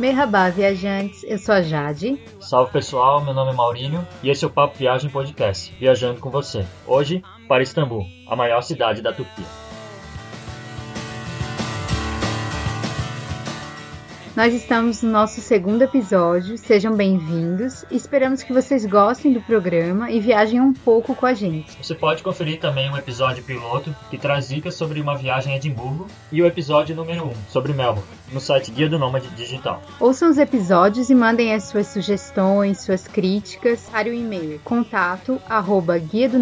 Merhaba, viajantes. Eu sou a Jade. Salve pessoal, meu nome é Maurinho e esse é o Papo Viagem Podcast, viajando com você. Hoje para Istambul, a maior cidade da Turquia. Nós estamos no nosso segundo episódio, sejam bem-vindos. Esperamos que vocês gostem do programa e viajem um pouco com a gente. Você pode conferir também um episódio piloto que traz dicas sobre uma viagem a Edimburgo e o episódio número 1 sobre Melbourne, no site Guia do Nômade Digital. Ouçam os episódios e mandem as suas sugestões, suas críticas para o e-mail contato arroba guia do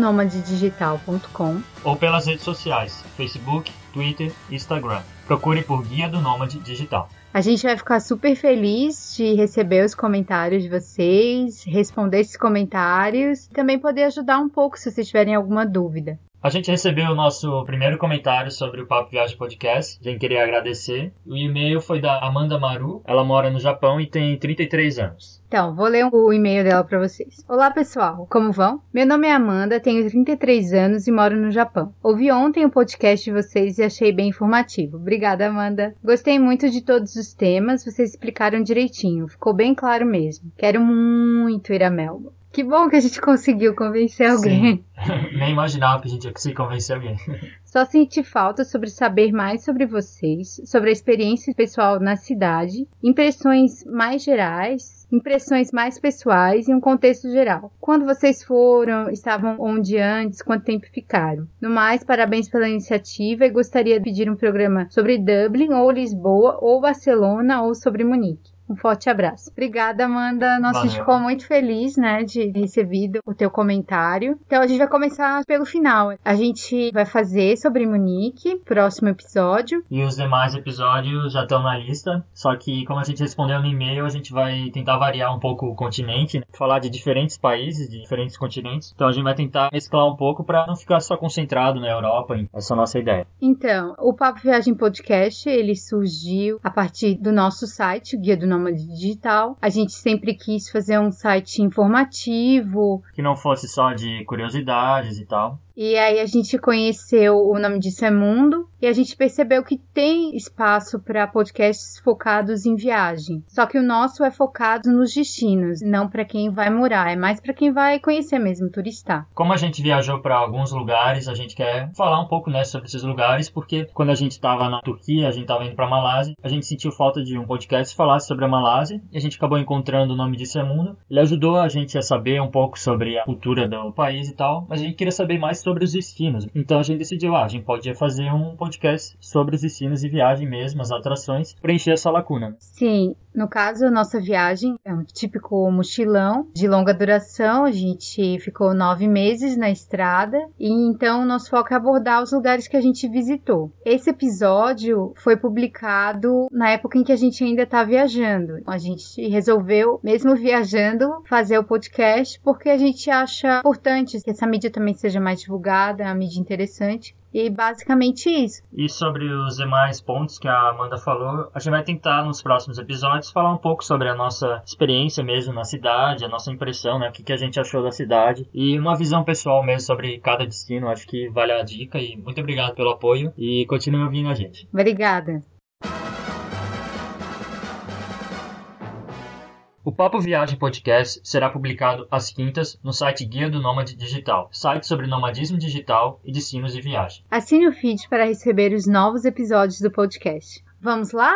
digital.com ou pelas redes sociais, Facebook, Twitter e Instagram. Procure por Guia do Nômade Digital. A gente vai ficar super feliz de receber os comentários de vocês, responder esses comentários e também poder ajudar um pouco se vocês tiverem alguma dúvida. A gente recebeu o nosso primeiro comentário sobre o Papo Viagem Podcast. A gente queria agradecer. O e-mail foi da Amanda Maru. Ela mora no Japão e tem 33 anos. Então, vou ler o e-mail dela para vocês. Olá, pessoal. Como vão? Meu nome é Amanda, tenho 33 anos e moro no Japão. Ouvi ontem o podcast de vocês e achei bem informativo. Obrigada, Amanda. Gostei muito de todos os temas, vocês explicaram direitinho. Ficou bem claro mesmo. Quero muito ir a Melbourne. Que bom que a gente conseguiu convencer alguém. Nem imaginava que a gente ia conseguir convencer alguém. Só senti falta sobre saber mais sobre vocês, sobre a experiência pessoal na cidade, impressões mais gerais, impressões mais pessoais e um contexto geral. Quando vocês foram, estavam onde antes, quanto tempo ficaram. No mais, parabéns pela iniciativa e gostaria de pedir um programa sobre Dublin ou Lisboa ou Barcelona ou sobre Munique. Um forte abraço. Obrigada, Amanda. Nossa, a gente ficou muito feliz, né, de ter recebido o teu comentário. Então a gente vai começar pelo final. A gente vai fazer sobre Munique, próximo episódio. E os demais episódios já estão na lista. Só que, como a gente respondeu no e-mail, a gente vai tentar variar um pouco o continente, né? falar de diferentes países, de diferentes continentes. Então a gente vai tentar mesclar um pouco para não ficar só concentrado na Europa. Essa é a nossa ideia. Então, o Papo Viagem Podcast, ele surgiu a partir do nosso site, o Guia do Nômade Digital. A gente sempre quis fazer um site informativo. Que não fosse só de curiosidades e tal. E aí a gente conheceu o nome disso é Mundo e a gente percebeu que tem espaço para podcasts focados em viagem. Só que o nosso é focado nos destinos, não para quem vai morar, é mais para quem vai conhecer mesmo, turistar. Como a gente viajou para alguns lugares, a gente quer falar um pouco né, sobre esses lugares, porque quando a gente estava na Turquia, a gente estava indo para Malásia, a gente sentiu falta de um podcast que falasse sobre a Malásia e a gente acabou encontrando o nome disso é Mundo. Ele ajudou a gente a saber um pouco sobre a cultura do país e tal, mas a gente queria saber mais sobre os destinos. Então a gente decidiu, ah, a gente pode fazer um podcast sobre os destinos de viagem mesmo, as atrações, preencher essa lacuna. Sim, no caso, a nossa viagem é um típico mochilão de longa duração. A gente ficou nove meses na estrada e então nosso foco é abordar os lugares que a gente visitou. Esse episódio foi publicado na época em que a gente ainda está viajando. A gente resolveu, mesmo viajando, fazer o podcast porque a gente acha importante que essa mídia também seja mais divulgada divulgada, é uma mídia interessante. E basicamente isso. E sobre os demais pontos que a Amanda falou, a gente vai tentar nos próximos episódios falar um pouco sobre a nossa experiência mesmo na cidade, a nossa impressão, né? O que, que a gente achou da cidade e uma visão pessoal mesmo sobre cada destino. Acho que vale a dica e muito obrigado pelo apoio e continue ouvindo a gente. Obrigada. O Papo Viagem Podcast será publicado às quintas no site Guia do Nômade Digital, site sobre nomadismo digital e destinos de viagem. Assine o feed para receber os novos episódios do podcast. Vamos lá?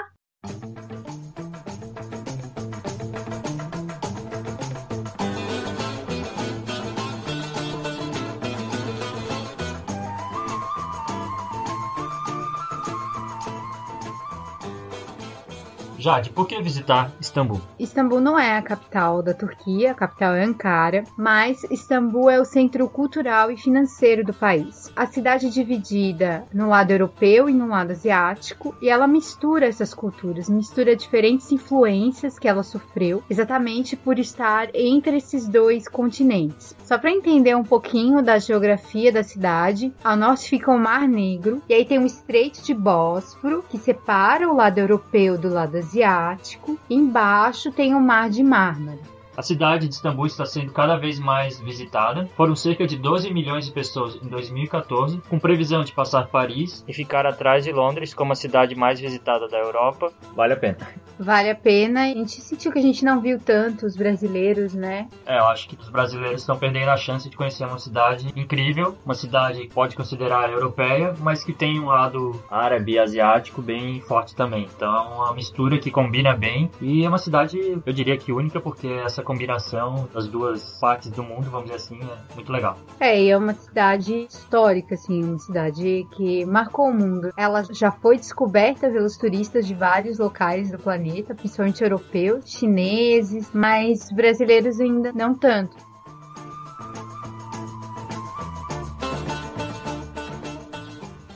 Jade, por que visitar Istambul? Istambul não é a capital da Turquia, a capital é Ankara, mas Istambul é o centro cultural e financeiro do país. A cidade é dividida no lado europeu e no lado asiático, e ela mistura essas culturas, mistura diferentes influências que ela sofreu, exatamente por estar entre esses dois continentes. Só para entender um pouquinho da geografia da cidade, ao norte fica o Mar Negro, e aí tem o Estreito de Bósforo, que separa o lado europeu do lado asiático Asiático. Embaixo tem o Mar de Mármara. A cidade de Istambul está sendo cada vez mais visitada. Foram cerca de 12 milhões de pessoas em 2014, com previsão de passar Paris e ficar atrás de Londres como a cidade mais visitada da Europa. Vale a pena. Vale a pena. A gente sentiu que a gente não viu tanto os brasileiros, né? É, eu acho que os brasileiros estão perdendo a chance de conhecer uma cidade incrível, uma cidade que pode considerar europeia, mas que tem um lado árabe, asiático bem forte também. Então é uma mistura que combina bem e é uma cidade, eu diria que única, porque essa combinação das duas partes do mundo, vamos dizer assim, é muito legal. É, e é uma cidade histórica, assim, uma cidade que marcou o mundo. Ela já foi descoberta pelos turistas de vários locais do planeta, principalmente europeus, chineses, mas brasileiros ainda não tanto.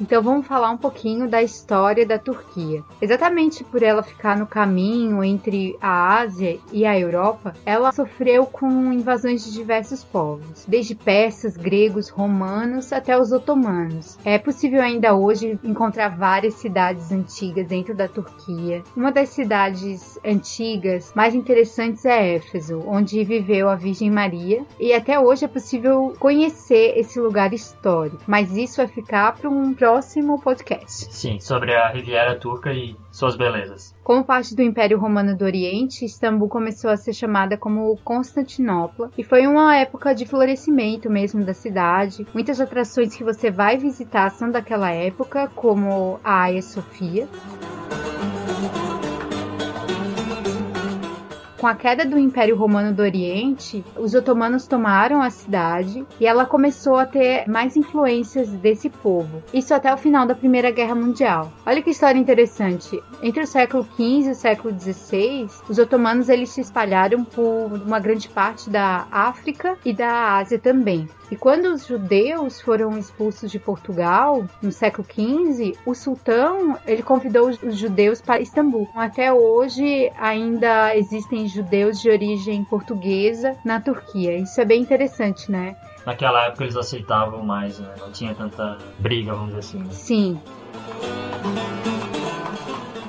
Então vamos falar um pouquinho da história da Turquia. Exatamente por ela ficar no caminho entre a Ásia e a Europa, ela sofreu com invasões de diversos povos, desde persas, gregos, romanos até os otomanos. É possível ainda hoje encontrar várias cidades antigas dentro da Turquia. Uma das cidades antigas mais interessantes é Éfeso, onde viveu a Virgem Maria, e até hoje é possível conhecer esse lugar histórico. Mas isso vai ficar para um próximo podcast. Sim, sobre a Riviera Turca e suas belezas. Como parte do Império Romano do Oriente, Istambul começou a ser chamada como Constantinopla e foi uma época de florescimento mesmo da cidade. Muitas atrações que você vai visitar são daquela época, como a Hagia Sofia. Com a queda do Império Romano do Oriente, os otomanos tomaram a cidade e ela começou a ter mais influências desse povo. Isso até o final da Primeira Guerra Mundial. Olha que história interessante. Entre o século XV e o século XVI, os otomanos eles se espalharam por uma grande parte da África e da Ásia também. E quando os judeus foram expulsos de Portugal, no século XV, o sultão ele convidou os judeus para Istambul. Até hoje ainda existem judeus de origem portuguesa na Turquia. Isso é bem interessante, né? Naquela época eles aceitavam mais, né? não tinha tanta briga, vamos dizer assim. Sim.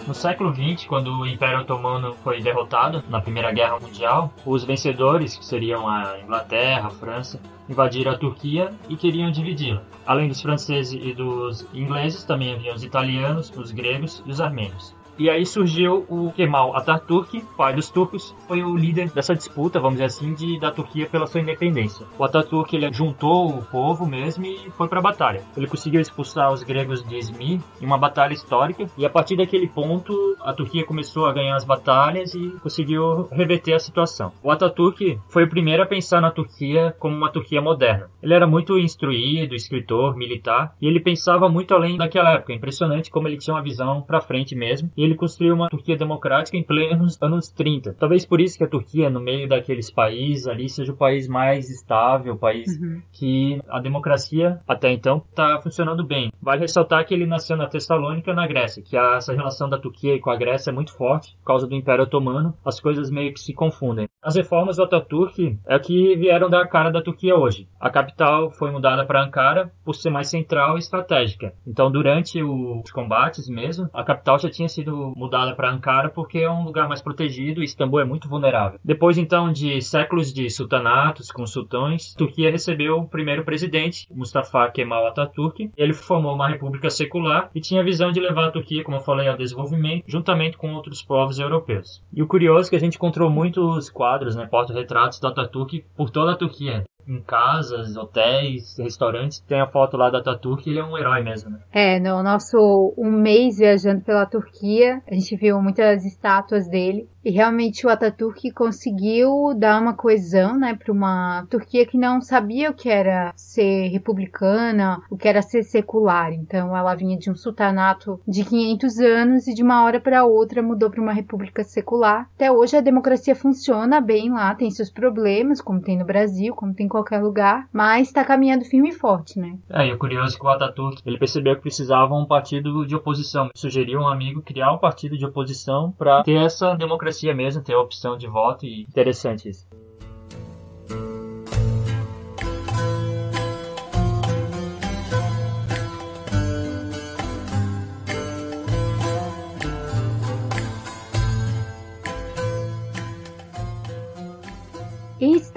No século XX, quando o Império Otomano foi derrotado na Primeira Guerra Mundial, os vencedores, que seriam a Inglaterra, a França, invadiram a Turquia e queriam dividi-la. Além dos franceses e dos ingleses, também haviam os italianos, os gregos e os armênios. E aí surgiu o Kemal Atatürk, pai dos turcos, foi o líder dessa disputa, vamos dizer assim, de, da Turquia pela sua independência. O Atatürk ele juntou o povo mesmo e foi para a batalha. Ele conseguiu expulsar os gregos de Izmir em uma batalha histórica e a partir daquele ponto a Turquia começou a ganhar as batalhas e conseguiu reverter a situação. O Atatürk foi o primeiro a pensar na Turquia como uma Turquia moderna. Ele era muito instruído, escritor, militar e ele pensava muito além daquela época. Impressionante como ele tinha uma visão para frente mesmo. E ele construiu uma Turquia democrática em plenos anos 30. Talvez por isso que a Turquia, no meio daqueles países ali, seja o país mais estável, o país uhum. que a democracia até então está funcionando bem. Vale ressaltar que ele nasceu na Tessalônica, na Grécia, que essa relação da Turquia com a Grécia é muito forte por causa do Império Otomano. As coisas meio que se confundem. As reformas do Atatürk é que vieram da cara da Turquia hoje. A capital foi mudada para Ankara por ser mais central e estratégica. Então, durante os combates mesmo, a capital já tinha sido mudada para Ankara porque é um lugar mais protegido e Istambul é muito vulnerável. Depois então de séculos de sultanatos com sultões, Turquia recebeu o primeiro presidente, Mustafa Kemal Atatürk. Ele formou uma república secular e tinha a visão de levar a Turquia, como eu falei, ao desenvolvimento, juntamente com outros povos europeus. E o curioso é que a gente encontrou muitos quadros, né, porta-retratos do Atatürk por toda a Turquia em casas, hotéis, restaurantes, tem a foto lá da Ataturk, ele é um herói mesmo, né? É, no nosso um mês viajando pela Turquia, a gente viu muitas estátuas dele e realmente o Ataturk conseguiu dar uma coesão, né, para uma Turquia que não sabia o que era ser republicana, o que era ser secular. Então ela vinha de um sultanato de 500 anos e de uma hora para outra mudou para uma república secular. Até hoje a democracia funciona bem lá, tem seus problemas, como tem no Brasil, como tem qualquer lugar, mas está caminhando firme e forte, né? É, e o curioso é que o Ataturk, ele percebeu que precisava um partido de oposição. Sugeriu um amigo criar um partido de oposição para ter essa democracia mesmo, ter a opção de voto e interessante isso.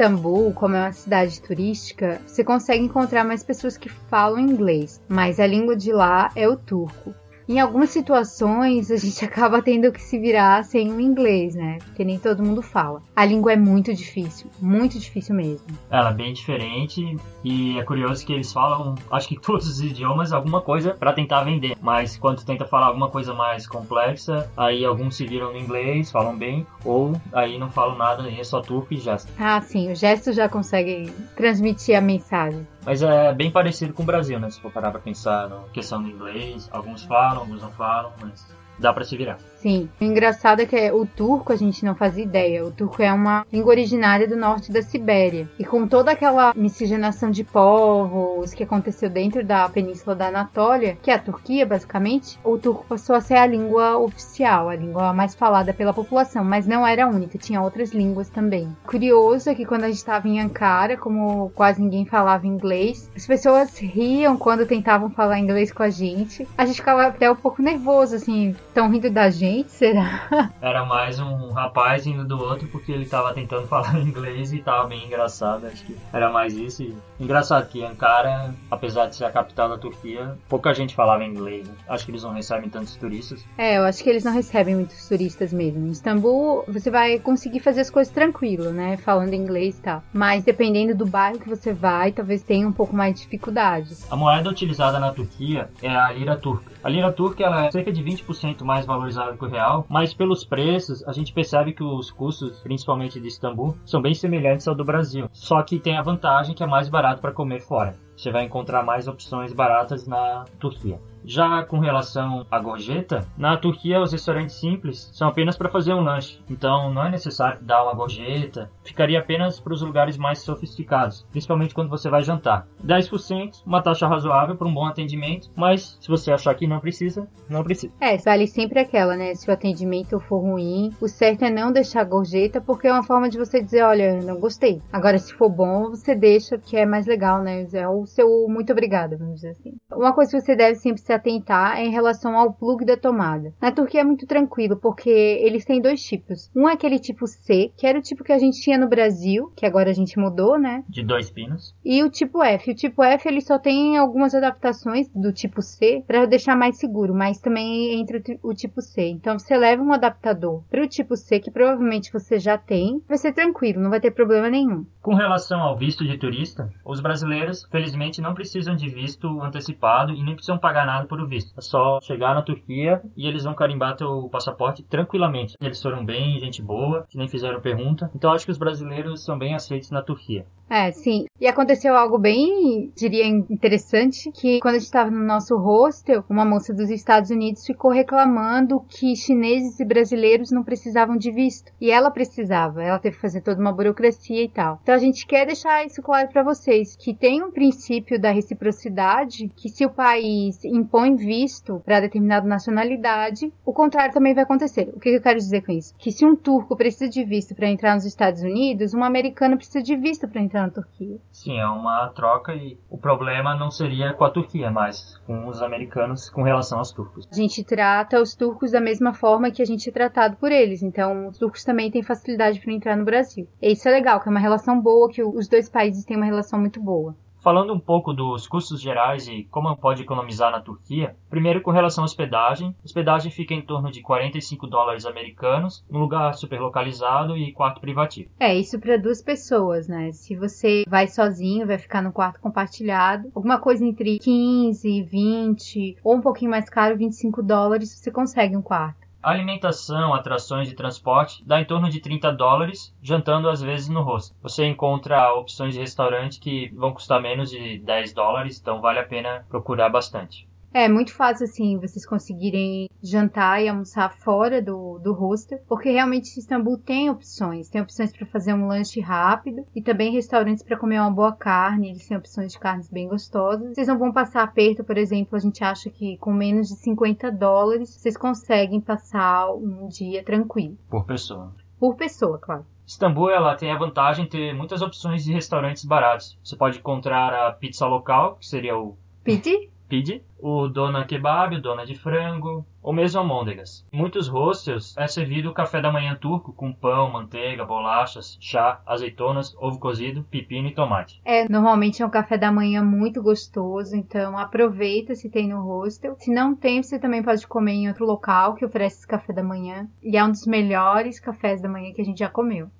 Istambul, como é uma cidade turística, você consegue encontrar mais pessoas que falam inglês, mas a língua de lá é o turco. Em algumas situações, a gente acaba tendo que se virar sem o inglês, né? Porque nem todo mundo fala. A língua é muito difícil, muito difícil mesmo. Ela é bem diferente e é curioso que eles falam, acho que todos os idiomas, alguma coisa para tentar vender. Mas quando tenta falar alguma coisa mais complexa, aí alguns se viram no inglês, falam bem, ou aí não falam nada, é só turco e gesto. Ah, sim, o gesto já consegue transmitir a mensagem. Mas é bem parecido com o Brasil, né? Se for parar pra pensar na questão do inglês, alguns falam, alguns não falam, mas dá para se virar. Sim. O engraçado é que o turco a gente não fazia ideia. O turco é uma língua originária do norte da Sibéria. E com toda aquela miscigenação de povos que aconteceu dentro da península da Anatólia, que é a Turquia, basicamente, o turco passou a ser a língua oficial, a língua mais falada pela população, mas não era a única, tinha outras línguas também. Curioso é que quando a gente estava em Ankara, como quase ninguém falava inglês, as pessoas riam quando tentavam falar inglês com a gente. A gente ficava até um pouco nervoso, assim, estão rindo da gente Gente, será? Era mais um rapaz indo do outro porque ele tava tentando falar inglês e tava bem engraçado. Acho que era mais isso. E... Engraçado que Ankara, apesar de ser a capital da Turquia, pouca gente falava inglês. Né? Acho que eles não recebem tantos turistas. É, eu acho que eles não recebem muitos turistas mesmo. Em Istambul, você vai conseguir fazer as coisas tranquilo, né? Falando inglês e tal. Mas dependendo do bairro que você vai, talvez tenha um pouco mais de dificuldade. A moeda utilizada na Turquia é a lira turca. A lira turca ela é cerca de 20% mais valorizada real, mas pelos preços a gente percebe que os custos, principalmente de Istambul, são bem semelhantes ao do Brasil. Só que tem a vantagem que é mais barato para comer fora. Você vai encontrar mais opções baratas na Turquia. Já com relação à gorjeta, na Turquia os restaurantes simples são apenas para fazer um lanche, então não é necessário dar uma gorjeta, ficaria apenas para os lugares mais sofisticados, principalmente quando você vai jantar. 10%, uma taxa razoável para um bom atendimento, mas se você achar que não precisa, não precisa. É, vale sempre aquela, né? Se o atendimento for ruim, o certo é não deixar gorjeta, porque é uma forma de você dizer, olha, não gostei. Agora, se for bom, você deixa, que é mais legal, né? É o seu muito obrigada, vamos dizer assim. Uma coisa que você deve sempre se atentar é em relação ao plug da tomada. Na Turquia é muito tranquilo, porque eles têm dois tipos. Um é aquele tipo C, que era o tipo que a gente tinha no Brasil, que agora a gente mudou, né? De dois pinos. E o tipo F. O tipo F ele só tem algumas adaptações do tipo C para deixar mais seguro, mas também entre o tipo C. Então você leva um adaptador para o tipo C, que provavelmente você já tem, vai ser tranquilo, não vai ter problema nenhum. Com relação ao visto de turista, os brasileiros, felizmente, não precisam de visto antecipado e nem precisam pagar nada por o visto. É só chegar na Turquia e eles vão carimbar teu passaporte tranquilamente. Eles foram bem, gente boa, que nem fizeram pergunta. Então acho que os brasileiros são bem aceitos na Turquia. É, sim. E aconteceu algo bem, diria, interessante, que quando a gente estava no nosso hostel, uma moça dos Estados Unidos ficou reclamando que chineses e brasileiros não precisavam de visto. E ela precisava, ela teve que fazer toda uma burocracia e tal. Então a gente quer deixar isso claro para vocês, que tem um princípio da reciprocidade, que se o país impõe visto para determinada nacionalidade, o contrário também vai acontecer. O que eu quero dizer com isso? Que se um turco precisa de visto para entrar nos Estados Unidos, um americano precisa de visto para entrar na Turquia. Sim, é uma troca e o problema não seria com a Turquia, mas com os americanos com relação aos turcos. A gente trata os turcos da mesma forma que a gente é tratado por eles, então os turcos também têm facilidade para entrar no Brasil. E isso é legal, que é uma relação boa, que os dois países têm uma relação muito boa. Falando um pouco dos custos gerais e como pode economizar na Turquia, primeiro com relação à hospedagem. A hospedagem fica em torno de 45 dólares americanos, um lugar super localizado e quarto privativo. É, isso para duas pessoas, né? Se você vai sozinho, vai ficar no quarto compartilhado, alguma coisa entre 15, 20 ou um pouquinho mais caro, 25 dólares, você consegue um quarto. Alimentação, atrações e transporte dá em torno de 30 dólares, jantando às vezes no rosto. Você encontra opções de restaurante que vão custar menos de 10 dólares, então vale a pena procurar bastante. É muito fácil, assim, vocês conseguirem jantar e almoçar fora do, do hostel, porque realmente Istambul tem opções. Tem opções para fazer um lanche rápido e também restaurantes para comer uma boa carne. Eles têm opções de carnes bem gostosas. Vocês não vão passar aperto, por exemplo, a gente acha que com menos de 50 dólares vocês conseguem passar um dia tranquilo. Por pessoa. Por pessoa, claro. Istambul ela tem a vantagem de ter muitas opções de restaurantes baratos. Você pode encontrar a pizza local, que seria o Pidi? Pedir, o dona kebab, o dona de frango, ou mesmo almôndegas. Em muitos hostels é servido o café da manhã turco com pão, manteiga, bolachas, chá, azeitonas, ovo cozido, pepino e tomate. É, normalmente é um café da manhã muito gostoso, então aproveita se tem no hostel. Se não tem, você também pode comer em outro local que oferece esse café da manhã. E é um dos melhores cafés da manhã que a gente já comeu.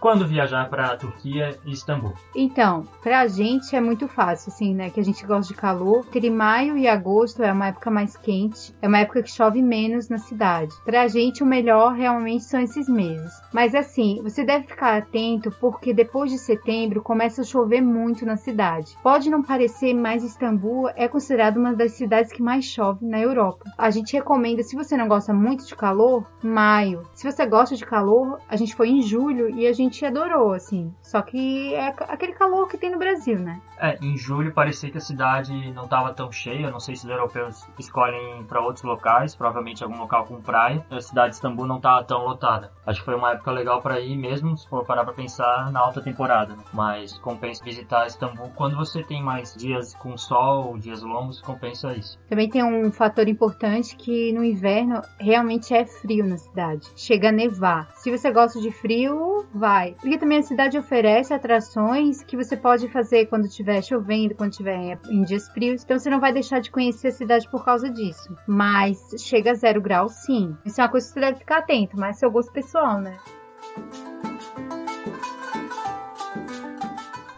Quando viajar para a Turquia e Istambul? Então, para a gente é muito fácil, assim, né? Que a gente gosta de calor. Entre maio e agosto é uma época mais quente, é uma época que chove menos na cidade. Para a gente, o melhor realmente são esses meses. Mas assim, você deve ficar atento porque depois de setembro começa a chover muito na cidade. Pode não parecer, mas Istambul é considerada uma das cidades que mais chove na Europa. A gente recomenda, se você não gosta muito de calor, maio. Se você gosta de calor, a gente foi em julho e a gente gente adorou, assim. Só que é aquele calor que tem no Brasil, né? É, em julho parecia que a cidade não estava tão cheia. Não sei se os europeus escolhem para outros locais, provavelmente algum local com praia. A cidade de Istambul não estava tão lotada. Acho que foi uma época legal para ir, mesmo se for parar para pensar na alta temporada. Né? Mas compensa visitar Istambul quando você tem mais dias com sol, dias longos, compensa isso. Também tem um fator importante que no inverno realmente é frio na cidade. Chega a nevar. Se você gosta de frio, vai vai. Porque também a cidade oferece atrações que você pode fazer quando estiver chovendo, quando estiver em dias frios. Então você não vai deixar de conhecer a cidade por causa disso. Mas chega a zero grau, sim. Isso é uma coisa que você deve ficar atento, mas é seu gosto pessoal, né?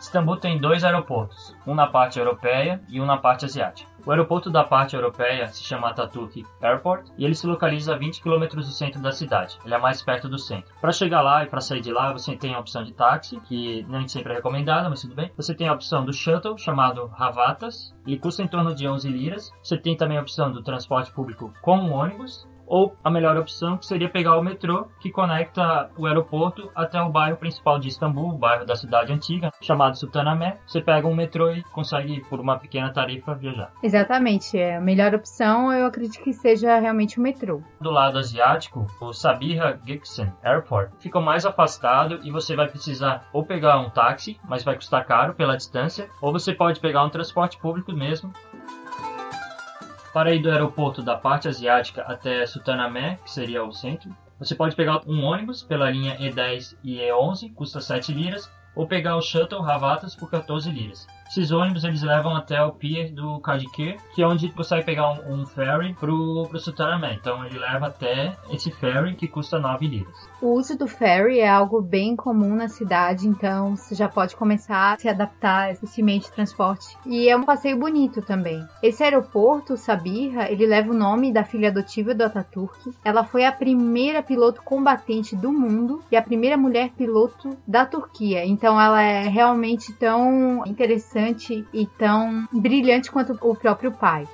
Istambul tem dois aeroportos, um na parte europeia e um na parte asiática. O aeroporto da parte europeia se chama Atatürk Airport e ele se localiza a 20 km do centro da cidade. Ele é mais perto do centro. Para chegar lá e para sair de lá, você tem a opção de táxi, que nem sempre é recomendada, mas tudo bem. Você tem a opção do shuttle, chamado Havatas, ele custa em torno de 11 liras. Você tem também a opção do transporte público com ônibus, ou a melhor opção que seria pegar o metrô que conecta o aeroporto até o bairro principal de Istambul, o bairro da cidade antiga, chamado Sultanahmet. Você pega um metrô e consegue, por uma pequena tarifa, viajar. Exatamente. É, a melhor opção eu acredito que seja realmente o metrô. Do lado asiático, o Sabiha Gökçen Airport fica mais afastado e você vai precisar ou pegar um táxi, mas vai custar caro pela distância, ou você pode pegar um transporte público mesmo para ir do aeroporto da parte asiática até Sultanahmet, que seria o centro, você pode pegar um ônibus pela linha E10 e E11, custa 7 liras, ou pegar o shuttle Ravatas por 14 liras. Esses ônibus eles levam até o pier do Kadikir, que é onde você vai pegar um, um ferry pro, pro Sultanahmet. Então ele leva até esse ferry que custa 9 liras. O uso do ferry é algo bem comum na cidade, então você já pode começar a se adaptar a esse meio de transporte. E é um passeio bonito também. Esse aeroporto, Sabiha, ele leva o nome da filha adotiva do Ataturk. Ela foi a primeira piloto combatente do mundo e a primeira mulher piloto da Turquia. Então ela é realmente tão interessante interessante e tão brilhante quanto o próprio pai.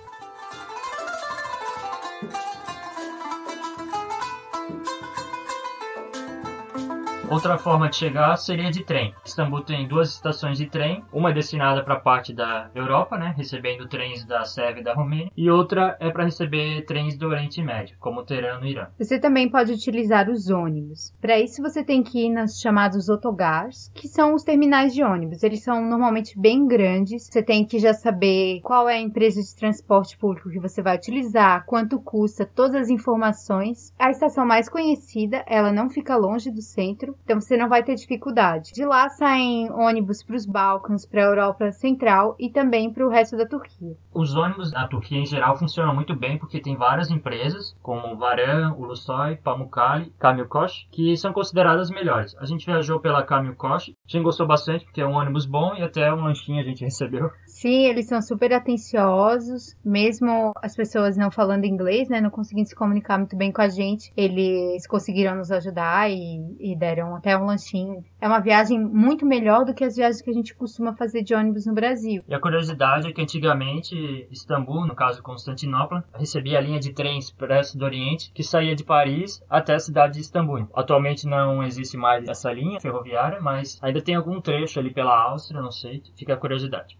Outra forma de chegar seria de trem. Istambul tem duas estações de trem, uma é destinada para a parte da Europa, né, recebendo trens da Sérvia e da Romênia, e outra é para receber trens do Oriente Médio, como Teherã no Irã. Você também pode utilizar os ônibus. Para isso você tem que ir nas chamados autogars, que são os terminais de ônibus. Eles são normalmente bem grandes. Você tem que já saber qual é a empresa de transporte público que você vai utilizar, quanto custa, todas as informações. A estação mais conhecida, ela não fica longe do centro, então você não vai ter dificuldade. De lá saem ônibus para os Balcãs, para a Europa Central e também para o resto da Turquia. Os ônibus na Turquia em geral funcionam muito bem porque tem várias empresas, como Varan, Ulusoy, Pamukkale, Kamilkosh, que são consideradas melhores. A gente viajou pela Kamilkosh, a gente gostou bastante porque é um ônibus bom e até um lanchinho a gente recebeu. Sim, eles são super atenciosos, mesmo as pessoas não falando inglês, né, não conseguindo se comunicar muito bem com a gente, eles conseguiram nos ajudar e, e deram até um lanchinho. É uma viagem muito melhor do que as viagens que a gente costuma fazer de ônibus no Brasil. E a curiosidade é que antigamente Istambul, no caso Constantinopla, recebia a linha de trem expresso do Oriente que saía de Paris até a cidade de Istambul. Atualmente não existe mais essa linha ferroviária, mas ainda tem algum trecho ali pela Áustria, não sei, fica a curiosidade.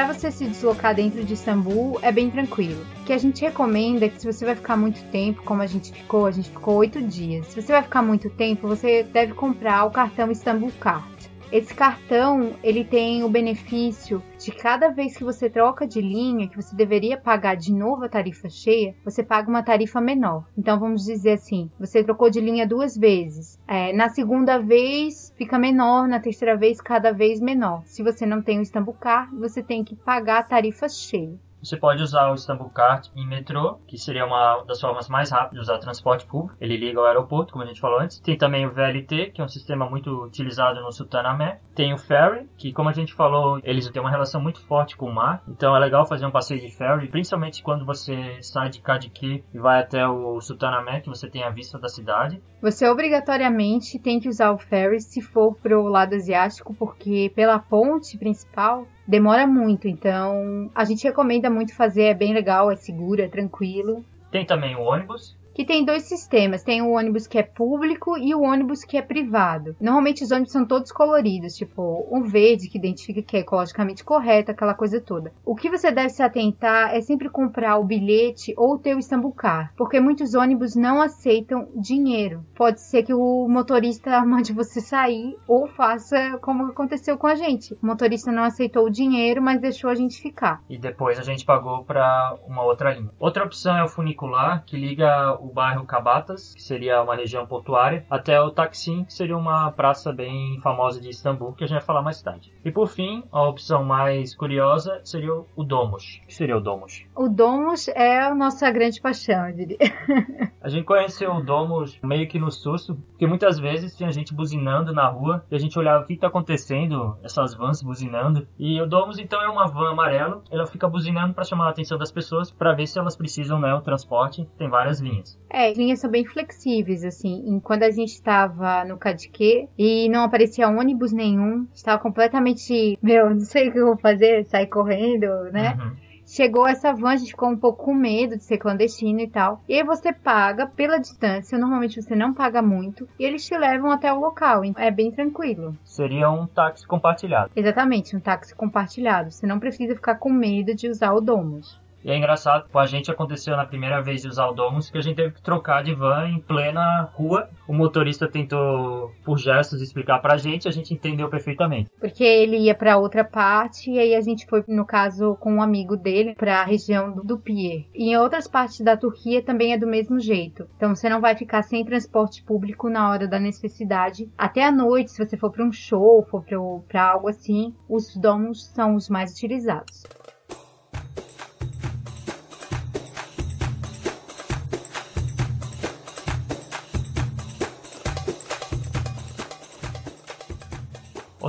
Para você se deslocar dentro de Istambul é bem tranquilo. O que a gente recomenda é que se você vai ficar muito tempo, como a gente ficou, a gente ficou oito dias. Se você vai ficar muito tempo, você deve comprar o cartão Istanbul Card. Esse cartão, ele tem o benefício de cada vez que você troca de linha, que você deveria pagar de novo a tarifa cheia, você paga uma tarifa menor. Então vamos dizer assim, você trocou de linha duas vezes. É, na segunda vez fica menor, na terceira vez cada vez menor. Se você não tem o Istanbul Car, você tem que pagar a tarifa cheia. Você pode usar o Istanbul Cart em metrô, que seria uma das formas mais rápidas de usar transporte público. Ele liga ao aeroporto, como a gente falou antes. Tem também o VLT, que é um sistema muito utilizado no Sultanahmet. Tem o ferry, que como a gente falou, eles têm uma relação muito forte com o mar. Então é legal fazer um passeio de ferry, principalmente quando você sai de Kadiki e vai até o Sultanahmet, que você tem a vista da cidade. Você obrigatoriamente tem que usar o ferry se for pro lado asiático, porque pela ponte principal demora muito, então a gente recomenda muito fazer, é bem legal, é seguro, é tranquilo. Tem também o ônibus, que tem dois sistemas. Tem o ônibus que é público e o ônibus que é privado. Normalmente os ônibus são todos coloridos, tipo um verde que identifica que é ecologicamente correto, aquela coisa toda. O que você deve se atentar é sempre comprar o bilhete ou ter o Istanbul Car, porque muitos ônibus não aceitam dinheiro. Pode ser que o motorista mande você sair ou faça como aconteceu com a gente. O motorista não aceitou o dinheiro, mas deixou a gente ficar. E depois a gente pagou para uma outra linha. Outra opção é o funicular, que liga o bairro Cabatas, que seria uma região portuária, até o Taksim, que seria uma praça bem famosa de Istambul, que a gente vai falar mais tarde. E por fim, a opção mais curiosa seria o Domus. O que seria o Domus? O Domus é a nossa grande paixão, eu diria. a gente conheceu o Domus meio que no susto, porque muitas vezes tinha gente buzinando na rua e a gente olhava o que está acontecendo, essas vans buzinando. E o Domus então é uma van amarela, ela fica buzinando para chamar a atenção das pessoas para ver se elas precisam né, o transporte. Tem várias linhas. É, as linhas são bem flexíveis, assim. Quando a gente estava no Cadique e não aparecia ônibus nenhum, estava completamente, meu, não sei o que eu vou fazer, sair correndo, né? Uhum chegou essa van, a gente ficou um pouco com medo de ser clandestino e tal. E aí você paga pela distância, normalmente você não paga muito, e eles te levam até o local. É bem tranquilo. Seria um táxi compartilhado. Exatamente, um táxi compartilhado. Você não precisa ficar com medo de usar o Domus. E é engraçado, com a gente aconteceu na primeira vez de usar o Domus que a gente teve que trocar de van em plena rua. O motorista tentou, por gestos, explicar pra gente, a gente entendeu perfeitamente. Porque ele ia para outra parte e aí a gente foi, no caso, com um amigo dele para a região do, do Pier. E em outras partes da Turquia também é do mesmo jeito. Então você não vai ficar sem transporte público na hora da necessidade. Até à noite, se você for para um show, for para algo assim, os Domus são os mais utilizados.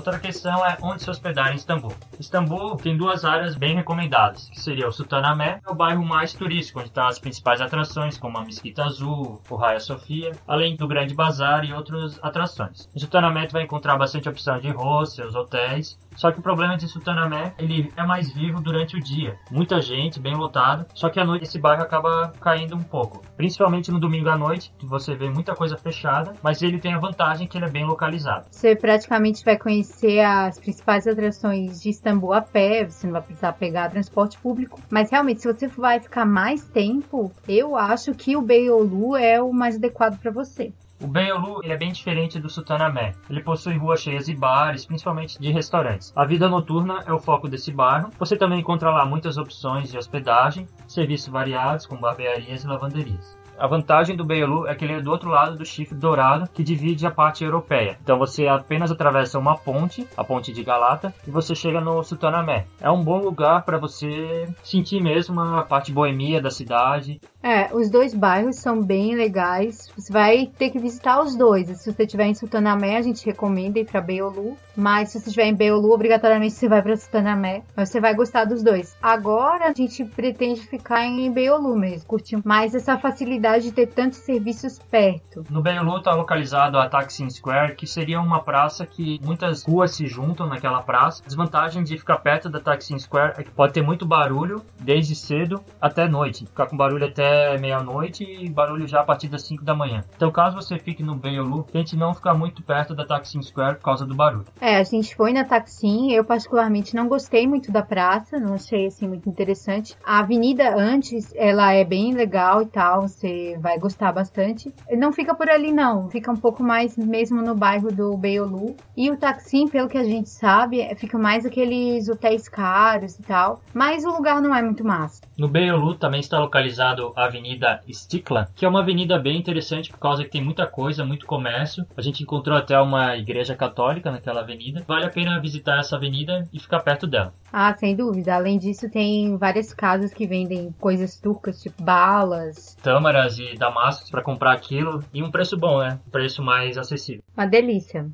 Outra questão é onde se hospedar em Istambul. Istambul tem duas áreas bem recomendadas, que seria o Sultanahmet, é o bairro mais turístico, onde estão as principais atrações, como a Mesquita Azul, o Hagia Sofia, além do Grande Bazar e outras atrações. Em Sultanahmet vai encontrar bastante opção de hostels, hotéis, só que o problema de Sultanahmet, ele é mais vivo durante o dia. Muita gente, bem lotado, só que à noite esse bairro acaba caindo um pouco. Principalmente no domingo à noite, que você vê muita coisa fechada, mas ele tem a vantagem que ele é bem localizado. Você praticamente vai conhecer conhecer as principais atrações de Istambul a pé, você não vai precisar pegar transporte público. Mas realmente, se você vai ficar mais tempo, eu acho que o Beyoğlu é o mais adequado para você. O Beyoğlu ele é bem diferente do Sultanahmet. Ele possui ruas cheias de bares, principalmente de restaurantes. A vida noturna é o foco desse bairro. Você também encontra lá muitas opções de hospedagem, serviços variados como barbearias e lavanderias. A vantagem do Beyoğlu é que ele é do outro lado do chifre dourado que divide a parte europeia. Então você apenas atravessa uma ponte, a ponte de Galata, e você chega no Sultanahmet. É um bom lugar para você sentir mesmo a parte boemia da cidade. É, os dois bairros são bem legais. Você vai ter que visitar os dois. Se você estiver em Sultanahmet, a gente recomenda ir para Beyoğlu. Mas se você estiver em Beyoğlu, obrigatoriamente você vai para Sultanahmet. Mas você vai gostar dos dois. Agora a gente pretende ficar em Beyoğlu mesmo, curtir mais essa facilidade de ter tantos serviços perto. No Beyoğlu está localizado a Taksim Square, que seria uma praça que muitas ruas se juntam naquela praça. Desvantagem de ficar perto da Taksim Square é que pode ter muito barulho desde cedo até noite, ficar com barulho até meia-noite e barulho já a partir das 5 da manhã. Então, caso você fique no Beyoğlu, tente não ficar muito perto da Taksim Square por causa do barulho. É, a gente foi na Taksim, eu particularmente não gostei muito da praça, não achei assim muito interessante. A avenida antes, ela é bem legal e tal, você vai gostar bastante. Não fica por ali não, fica um pouco mais mesmo no bairro do Beyoğlu. E o Taksim, pelo que a gente sabe, fica mais aqueles hotéis caros e tal, mas o lugar não é muito massa. No Beyoğlu também está localizado a Avenida Istiklal, que é uma avenida bem interessante por causa que tem muita coisa, muito comércio. A gente encontrou até uma igreja católica naquela avenida. Vale a pena visitar essa avenida e ficar perto dela. Ah, sem dúvida. Além disso, tem várias casas que vendem coisas turcas, tipo balas, tâmaras e damascos para comprar aquilo e um preço bom, né? Um preço mais acessível. Uma delícia.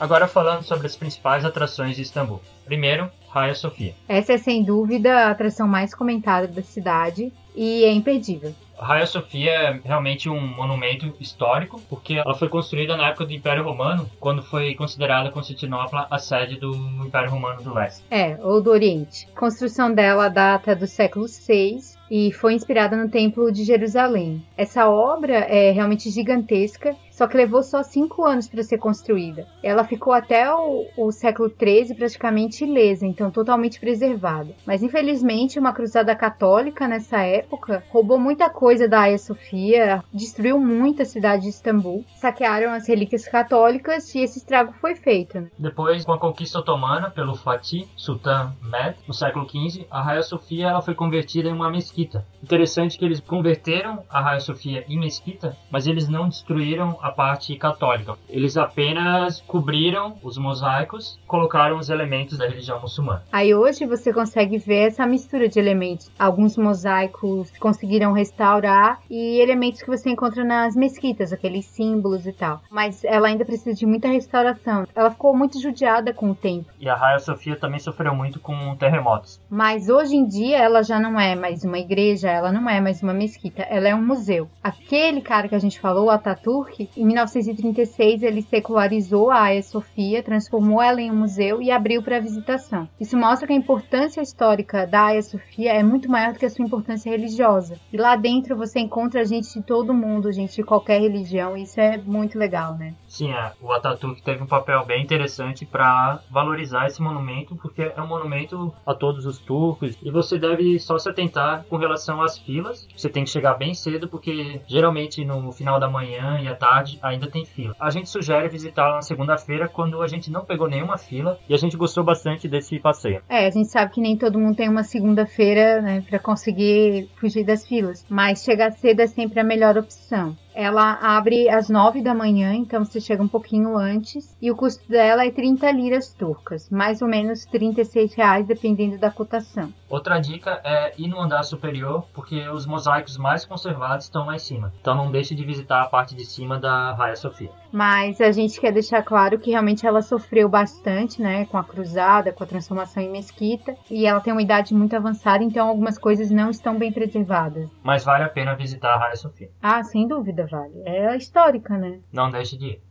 Agora falando sobre as principais atrações de Istambul. Primeiro, Hagia Sophia. Essa é sem dúvida a atração mais comentada da cidade e é imperdível. Hagia Sophia é realmente um monumento histórico, porque ela foi construída na época do Império Romano, quando foi considerada Constantinopla a sede do Império Romano do Leste. É, ou do Oriente. A construção dela data do século VI e foi inspirada no Templo de Jerusalém. Essa obra é realmente gigantesca só que levou só cinco anos para ser construída. Ela ficou até o, o século XIII praticamente ilesa, então totalmente preservada. Mas infelizmente uma cruzada católica nessa época roubou muita coisa da Hagia Sofia, destruiu muito a cidade de Istambul, saquearam as relíquias católicas e esse estrago foi feito. Né? Depois, com a conquista otomana pelo Fatih Sultan Mehmed, no século XV, a Hagia Sofia ela foi convertida em uma mesquita. Interessante que eles converteram a Hagia Sofia em mesquita, mas eles não destruíram a parte católica. Eles apenas cobriram os mosaicos, colocaram os elementos da religião muçulmana. Aí hoje você consegue ver essa mistura de elementos. Alguns mosaicos conseguiram restaurar e elementos que você encontra nas mesquitas, aqueles símbolos e tal. Mas ela ainda precisa de muita restauração. Ela ficou muito judiada com o tempo. E a Hagia Sofia também sofreu muito com terremotos. Mas hoje em dia ela já não é mais uma igreja, ela não é mais uma mesquita, ela é um museu. Aquele cara que a gente falou, Ataturk, em 1936, ele secularizou a Hagia Sofia, transformou ela em um museu e abriu para visitação. Isso mostra que a importância histórica da Hagia Sofia é muito maior do que a sua importância religiosa. E lá dentro você encontra gente de todo mundo, gente de qualquer religião, e isso é muito legal, né? Sim, é. o Ataturk teve um papel bem interessante para valorizar esse monumento, porque é um monumento a todos os turcos, e você deve só se atentar com relação às filas. Você tem que chegar bem cedo, porque geralmente no final da manhã e à tarde ainda tem fila. A gente sugere visitá-la na segunda-feira quando a gente não pegou nenhuma fila e a gente gostou bastante desse passeio. É, a gente sabe que nem todo mundo tem uma segunda-feira, né, para conseguir fugir das filas, mas chegar cedo é sempre a melhor opção. Ela abre às 9 da manhã, então você chega um pouquinho antes. E o custo dela é 30 liras turcas, mais ou menos 36 reais, dependendo da cotação. Outra dica é ir no andar superior, porque os mosaicos mais conservados estão lá em cima. Então não deixe de visitar a parte de cima da Raia Sofia. Mas a gente quer deixar claro que realmente ela sofreu bastante, né, com a cruzada, com a transformação em mesquita. E ela tem uma idade muito avançada, então algumas coisas não estão bem preservadas. Mas vale a pena visitar a Raia Sofia. Ah, sem dúvida vale. É histórica, né? Não deixe de ir.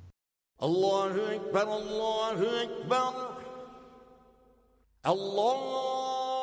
Allahu Akbar, Allahu Akbar. Allah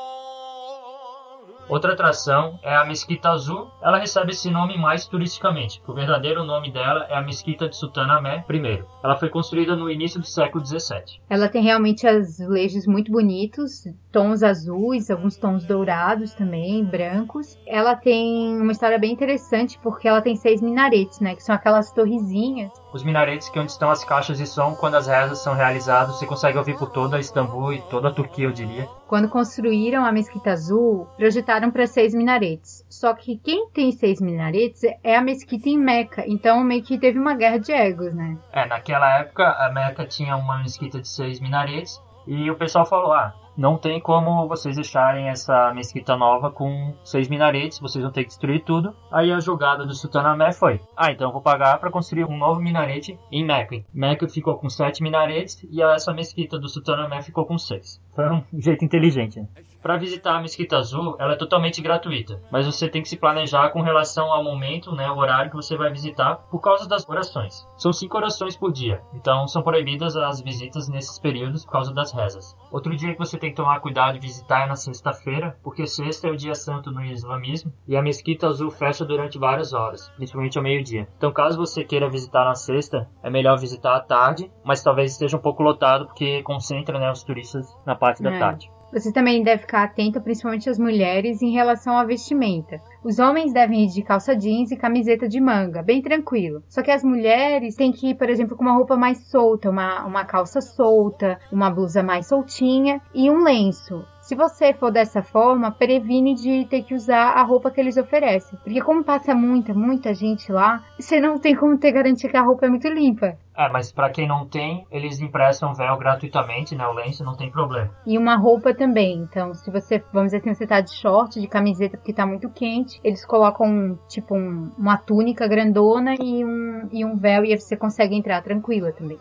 Outra atração é a Mesquita Azul. Ela recebe esse nome mais turisticamente. O verdadeiro nome dela é a Mesquita de Sultanahmet I. Ela foi construída no início do século XVII. Ela tem realmente azulejos muito bonitos, tons azuis, alguns tons dourados também, brancos. Ela tem uma história bem interessante porque ela tem seis minaretes, né, que são aquelas torrezinhas. Os minaretes que é onde estão as caixas de som quando as rezas são realizadas, você consegue ouvir por toda Istambul e toda a Turquia, eu diria. Quando construíram a Mesquita Azul, projetaram para seis minaretes. Só que quem tem seis minaretes é a mesquita em Meca, então meio que teve uma guerra de egos, né? É, naquela época a Meca tinha uma mesquita de seis minaretes e o pessoal falou: ah, não tem como vocês deixarem essa mesquita nova com seis minaretes, vocês vão ter que destruir tudo. Aí a jogada do Sultanahmet foi: ah, então eu vou pagar para construir um novo minarete em Mecca. Mecca ficou com sete minaretes e essa mesquita do Sultanahmet ficou com seis. Foi um jeito inteligente. Né? Para visitar a Mesquita Azul, ela é totalmente gratuita, mas você tem que se planejar com relação ao momento, né, o horário que você vai visitar, por causa das orações. São cinco orações por dia, então são proibidas as visitas nesses períodos por causa das rezas. Outro dia que você tem que tomar cuidado de visitar na sexta-feira, porque sexta é o dia santo no islamismo e a Mesquita Azul fecha durante várias horas, principalmente ao meio-dia. Então, caso você queira visitar na sexta, é melhor visitar à tarde, mas talvez esteja um pouco lotado porque concentra né, os turistas na parte da É. tarde. Você também deve ficar atento, principalmente as mulheres, em relação à vestimenta. Os homens devem ir de calça jeans e camiseta de manga, bem tranquilo. Só que as mulheres têm que ir, por exemplo, com uma roupa mais solta, uma, uma calça solta, uma blusa mais soltinha e um lenço. Se você for dessa forma, previne de ter que usar a roupa que eles oferecem. Porque como passa muita, muita gente lá, você não tem como ter garantia que a roupa é muito limpa. É, mas para quem não tem, eles emprestam véu gratuitamente, né? O lenço não tem problema. E uma roupa também. Então, se você, vamos dizer assim, você tá de short, de camiseta porque tá muito quente, eles colocam tipo um- uma túnica grandona e um, e um véu e aí você consegue entrar tranquila também.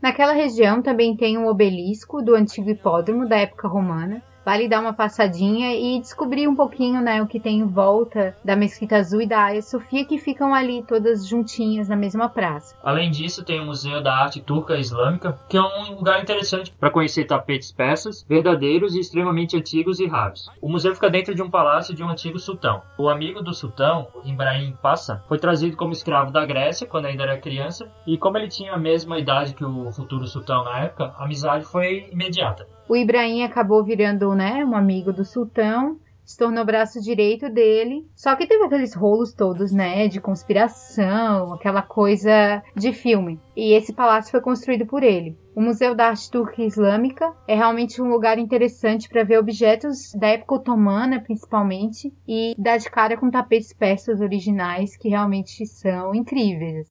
Naquela região também tem um obelisco do antigo hipódromo da época romana. Vale dar uma passadinha e descobrir um pouquinho, né, o que tem em volta da Mesquita Azul e da Hagia Sofia, que ficam ali todas juntinhas na mesma praça. Além disso, tem o Museu da Arte Turca Islâmica, que é um lugar interessante para conhecer tapetes persas, verdadeiros e extremamente antigos e raros. O museu fica dentro de um palácio de um antigo sultão. O amigo do sultão, Ibrahim Passa, foi trazido como escravo da Grécia quando ainda era criança, e como ele tinha a mesma idade que o futuro sultão na época, a amizade foi imediata. O Ibrahim acabou virando, né, um amigo do sultão, se tornou braço direito dele. Só que teve aqueles rolos todos, né, de conspiração, aquela coisa de filme. E esse palácio foi construído por ele. O Museu da Arte Turca Islâmica é realmente um lugar interessante para ver objetos da época otomana, principalmente, e dar de cara com tapetes persas originais que realmente são incríveis.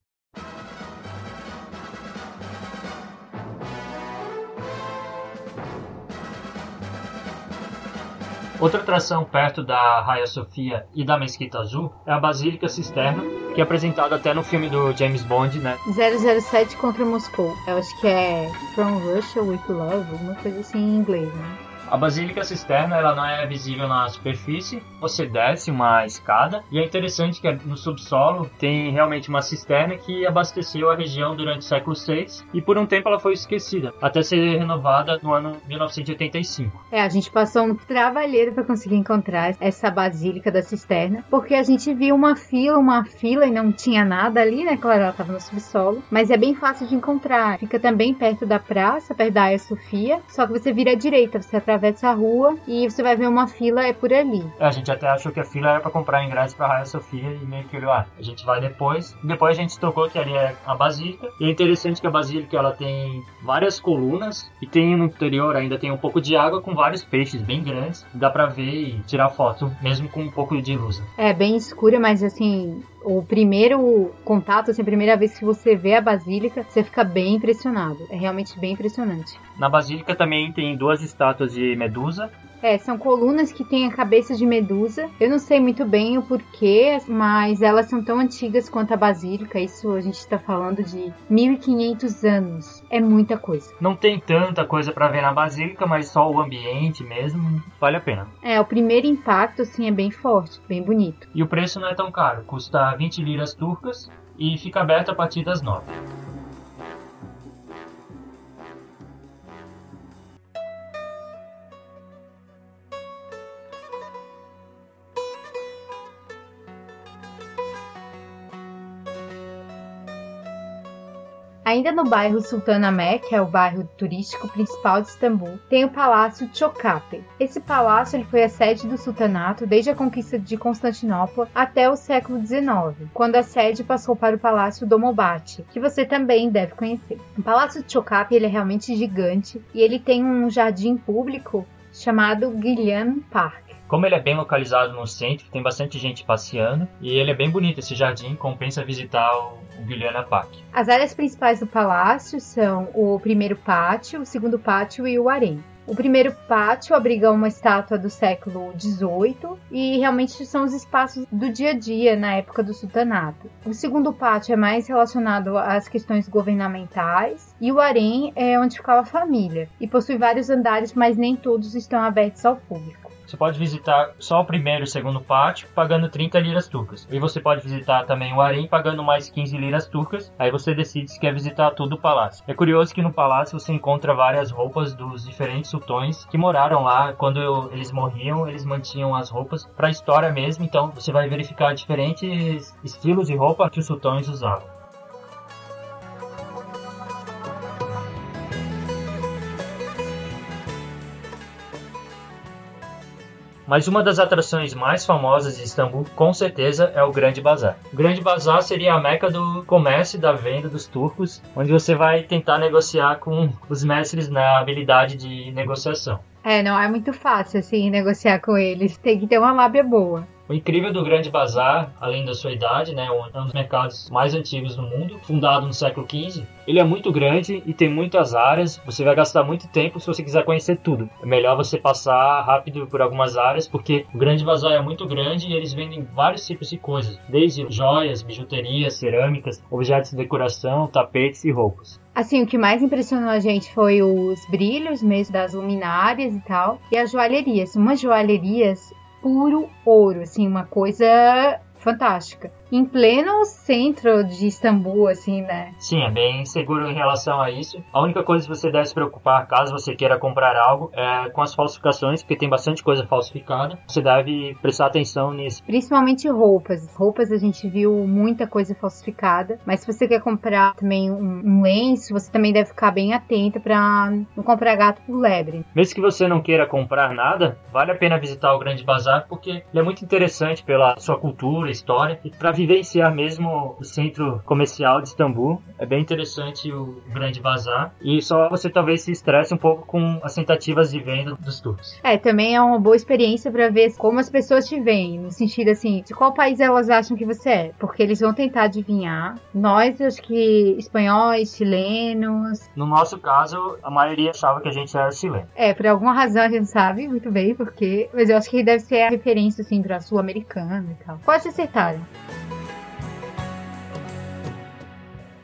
Outra atração perto da Hagia Sofia e da Mesquita Azul é a Basílica Cisterna, que é apresentada até no filme do James Bond, né? 007 contra Moscou. Eu acho que é From Russia with Love, alguma coisa assim em inglês, né? A Basílica Cisterna ela não é visível na superfície, você desce uma escada e é interessante que no subsolo tem realmente uma cisterna que abasteceu a região durante o século VI e por um tempo ela foi esquecida, até ser renovada no ano 1985. É, a gente passou um trabalheiro para conseguir encontrar essa Basílica da Cisterna, porque a gente viu uma fila, uma fila e não tinha nada ali, né? Claro, ela tava no subsolo, mas é bem fácil de encontrar. Fica também perto da praça, perto da Hagia Sofia, só que você vira à direita, você atravessa a rua e você vai ver uma fila é por ali. A gente até achou que a fila era para comprar ingresso para Hagia Sofia e meio que olhou, ah, a gente vai depois. Depois a gente tocou que ali é a Basílica. E é interessante que a Basílica ela tem várias colunas e tem no interior ainda tem um pouco de água com vários peixes bem grandes. Dá para ver e tirar foto, mesmo com um pouco de luz. É bem escura, mas assim, o primeiro contato, assim, a primeira vez que você vê a Basílica, você fica bem impressionado. É realmente bem impressionante. Na Basílica também tem duas estátuas de Medusa. É, são colunas que têm a cabeça de medusa. Eu não sei muito bem o porquê, mas elas são tão antigas quanto a basílica. Isso a gente está falando de 1500 anos. É muita coisa. Não tem tanta coisa para ver na Basílica, mas só o ambiente mesmo vale a pena. É, o primeiro impacto assim é bem forte, bem bonito. E o preço não é tão caro, custa 20 liras turcas e fica aberto a partir das 9. Ainda no bairro Sultanahmet, que é o bairro turístico principal de Istambul, tem o Palácio Topkapı. Esse palácio ele foi a sede do sultanato desde a conquista de Constantinopla até o século XIX, quando a sede passou para o Palácio Dolmabahçe, que você também deve conhecer. O Palácio Topkapı ele é realmente gigante e ele tem um jardim público chamado Guilhem Park. Como ele é bem localizado no centro, tem bastante gente passeando e ele é bem bonito esse jardim, compensa visitar o, Guilhana Park. As áreas principais do palácio são o primeiro pátio, o segundo pátio e o harém. O primeiro pátio abriga uma estátua do século XVIII e realmente são os espaços do dia a dia na época do sultanato. O segundo pátio é mais relacionado às questões governamentais e o harém é onde ficava a família e possui vários andares, mas nem todos estão abertos ao público. Você pode visitar só o primeiro e o segundo pátio pagando 30 liras turcas. E você pode visitar também o harém pagando mais 15 liras turcas. Aí você decide se quer visitar todo o palácio. É curioso que no palácio você encontra várias roupas dos diferentes sultões que moraram lá. Quando eles morriam, eles mantinham as roupas para a história mesmo. Então você vai verificar diferentes estilos de roupa que os sultões usavam. Mas uma das atrações mais famosas de Istambul, com certeza, é o Grande Bazar. O Grande Bazar seria a meca do comércio e da venda dos turcos, onde você vai tentar negociar com os mestres na habilidade de negociação. É, não é muito fácil assim negociar com eles, tem que ter uma lábia boa. O incrível do Grande Bazar, além da sua idade, né, é um dos mercados mais antigos do mundo, fundado no século XV. Ele é muito grande e tem muitas áreas. Você vai gastar muito tempo se você quiser conhecer tudo. É melhor você passar rápido por algumas áreas, porque o Grande Bazar é muito grande e eles vendem vários tipos de coisas, desde joias, bijuterias, cerâmicas, objetos de decoração, tapetes e roupas. Assim, o que mais impressionou a gente foi os brilhos mesmo das luminárias e tal, e as joalherias. Umas joalherias puro ouro, assim, uma coisa fantástica em pleno centro de Istambul, assim, né? Sim, é bem seguro em relação a isso. A única coisa que você deve se preocupar caso você queira comprar algo é com as falsificações, porque tem bastante coisa falsificada. Você deve prestar atenção nisso. Principalmente roupas. Roupas a gente viu muita coisa falsificada, mas se você quer comprar também um, um lenço, você também deve ficar bem atenta para não comprar gato por lebre. Mesmo que você não queira comprar nada, vale a pena visitar o Grande Bazar porque ele é muito interessante pela sua cultura, história e para vivenciar mesmo o centro comercial de Istambul. É bem interessante o Grande Bazar. E só você talvez se estresse um pouco com as tentativas de venda dos turcos. É, também é uma boa experiência para ver como as pessoas te veem. No sentido assim, de qual país elas acham que você é. Porque eles vão tentar adivinhar. Nós, acho que espanhóis, chilenos. No nosso caso, a maioria achava que a gente era chileno. É, por alguma razão a gente sabe muito bem porque. Mas eu acho que deve ser a referência, assim, pra sul-americana e tal. Pode acertar.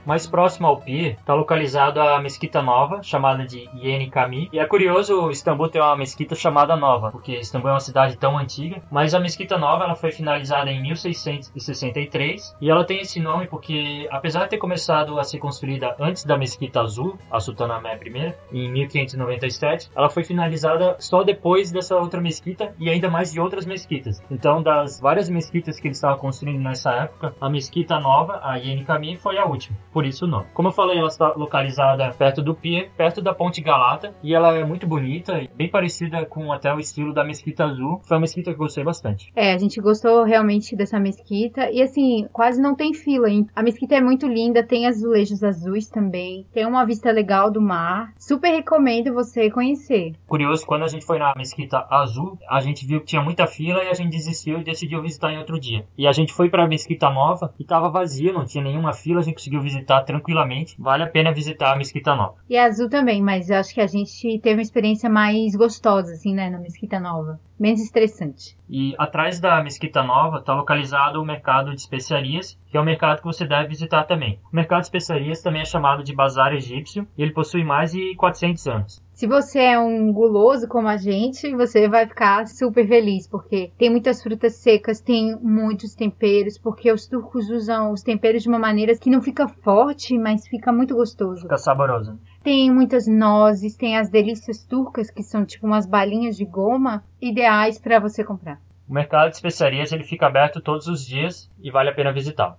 Mais próximo ao pier está localizado a mesquita nova, chamada de Yeni Kami. E é curioso Istambul ter uma mesquita chamada nova, porque Istambul é uma cidade tão antiga. Mas a mesquita nova ela foi finalizada em 1663 e ela tem esse nome porque, apesar de ter começado a ser construída antes da mesquita azul, a Sultanahmet I, em 1597, ela foi finalizada só depois dessa outra mesquita e ainda mais de outras mesquitas. Então, das várias mesquitas que eles estavam construindo nessa época, a mesquita nova, a Yeni Kami, foi a última por isso o nome. Como eu falei, ela está localizada perto do pier, perto da Ponte Galata, e ela é muito bonita, bem parecida com até o estilo da Mesquita Azul. Foi uma mesquita que eu gostei bastante. É, a gente gostou realmente dessa mesquita, e assim, quase não tem fila, hein? A mesquita é muito linda, tem azulejos azuis também, tem uma vista legal do mar. Super recomendo você conhecer. Curioso, quando a gente foi na Mesquita Azul, a gente viu que tinha muita fila e a gente desistiu e decidiu visitar em outro dia. E a gente foi para a Mesquita Nova e tava vazia, não tinha nenhuma fila, a gente conseguiu visitar visitar tranquilamente. Vale a pena visitar a Mesquita Nova. E a Azul também, mas eu acho que a gente teve uma experiência mais gostosa, assim, né, na Mesquita Nova. Menos estressante. E atrás da Mesquita Nova está localizado o mercado de especiarias, que é um mercado que você deve visitar também. O mercado de especiarias também é chamado de Bazar Egípcio e ele possui mais de 400 anos. Se você é um guloso como a gente, você vai ficar super feliz, porque tem muitas frutas secas, tem muitos temperos, porque os turcos usam os temperos de uma maneira que não fica forte, mas fica muito gostoso. Fica saboroso. Tem muitas nozes, tem as delícias turcas, que são tipo umas balinhas de goma, ideais para você comprar. O mercado de especiarias ele fica aberto todos os dias e vale a pena visitá-lo.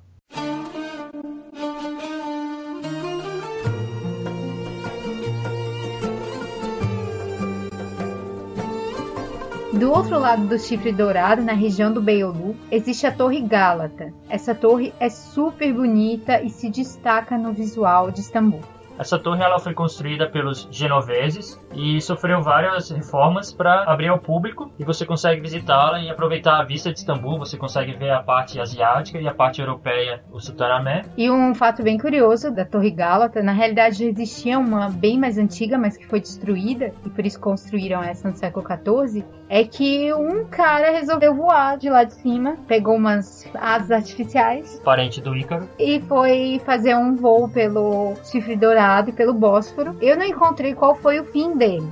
Do outro lado do Chifre Dourado, na região do Beyoğlu, existe a Torre Gálata. Essa torre é super bonita e se destaca no visual de Istambul. Essa torre ela foi construída pelos genoveses e sofreu várias reformas para abrir ao público e você consegue visitá-la e aproveitar a vista de Istambul. Você consegue ver a parte asiática e a parte europeia, o Sultanahmet. E um fato bem curioso da Torre Gálata, na realidade existia uma bem mais antiga, mas que foi destruída e por isso construíram essa no século XIV, é que um cara resolveu voar de lá de cima, pegou umas asas artificiais. Parente do Ícaro. E foi fazer um voo pelo Chifre Dourado e pelo Bósforo. Eu não encontrei qual foi o fim dele.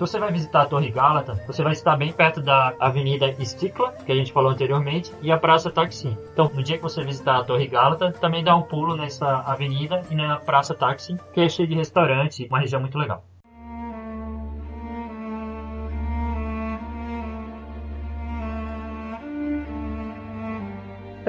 Se você vai visitar a Torre Gálata, você vai estar bem perto da Avenida Esticla, que a gente falou anteriormente, e a Praça Taksim. Então, no dia que você visitar a Torre Gálata, também dá um pulo nessa avenida e na Praça Taksim, que é cheia de restaurantes, uma região muito legal.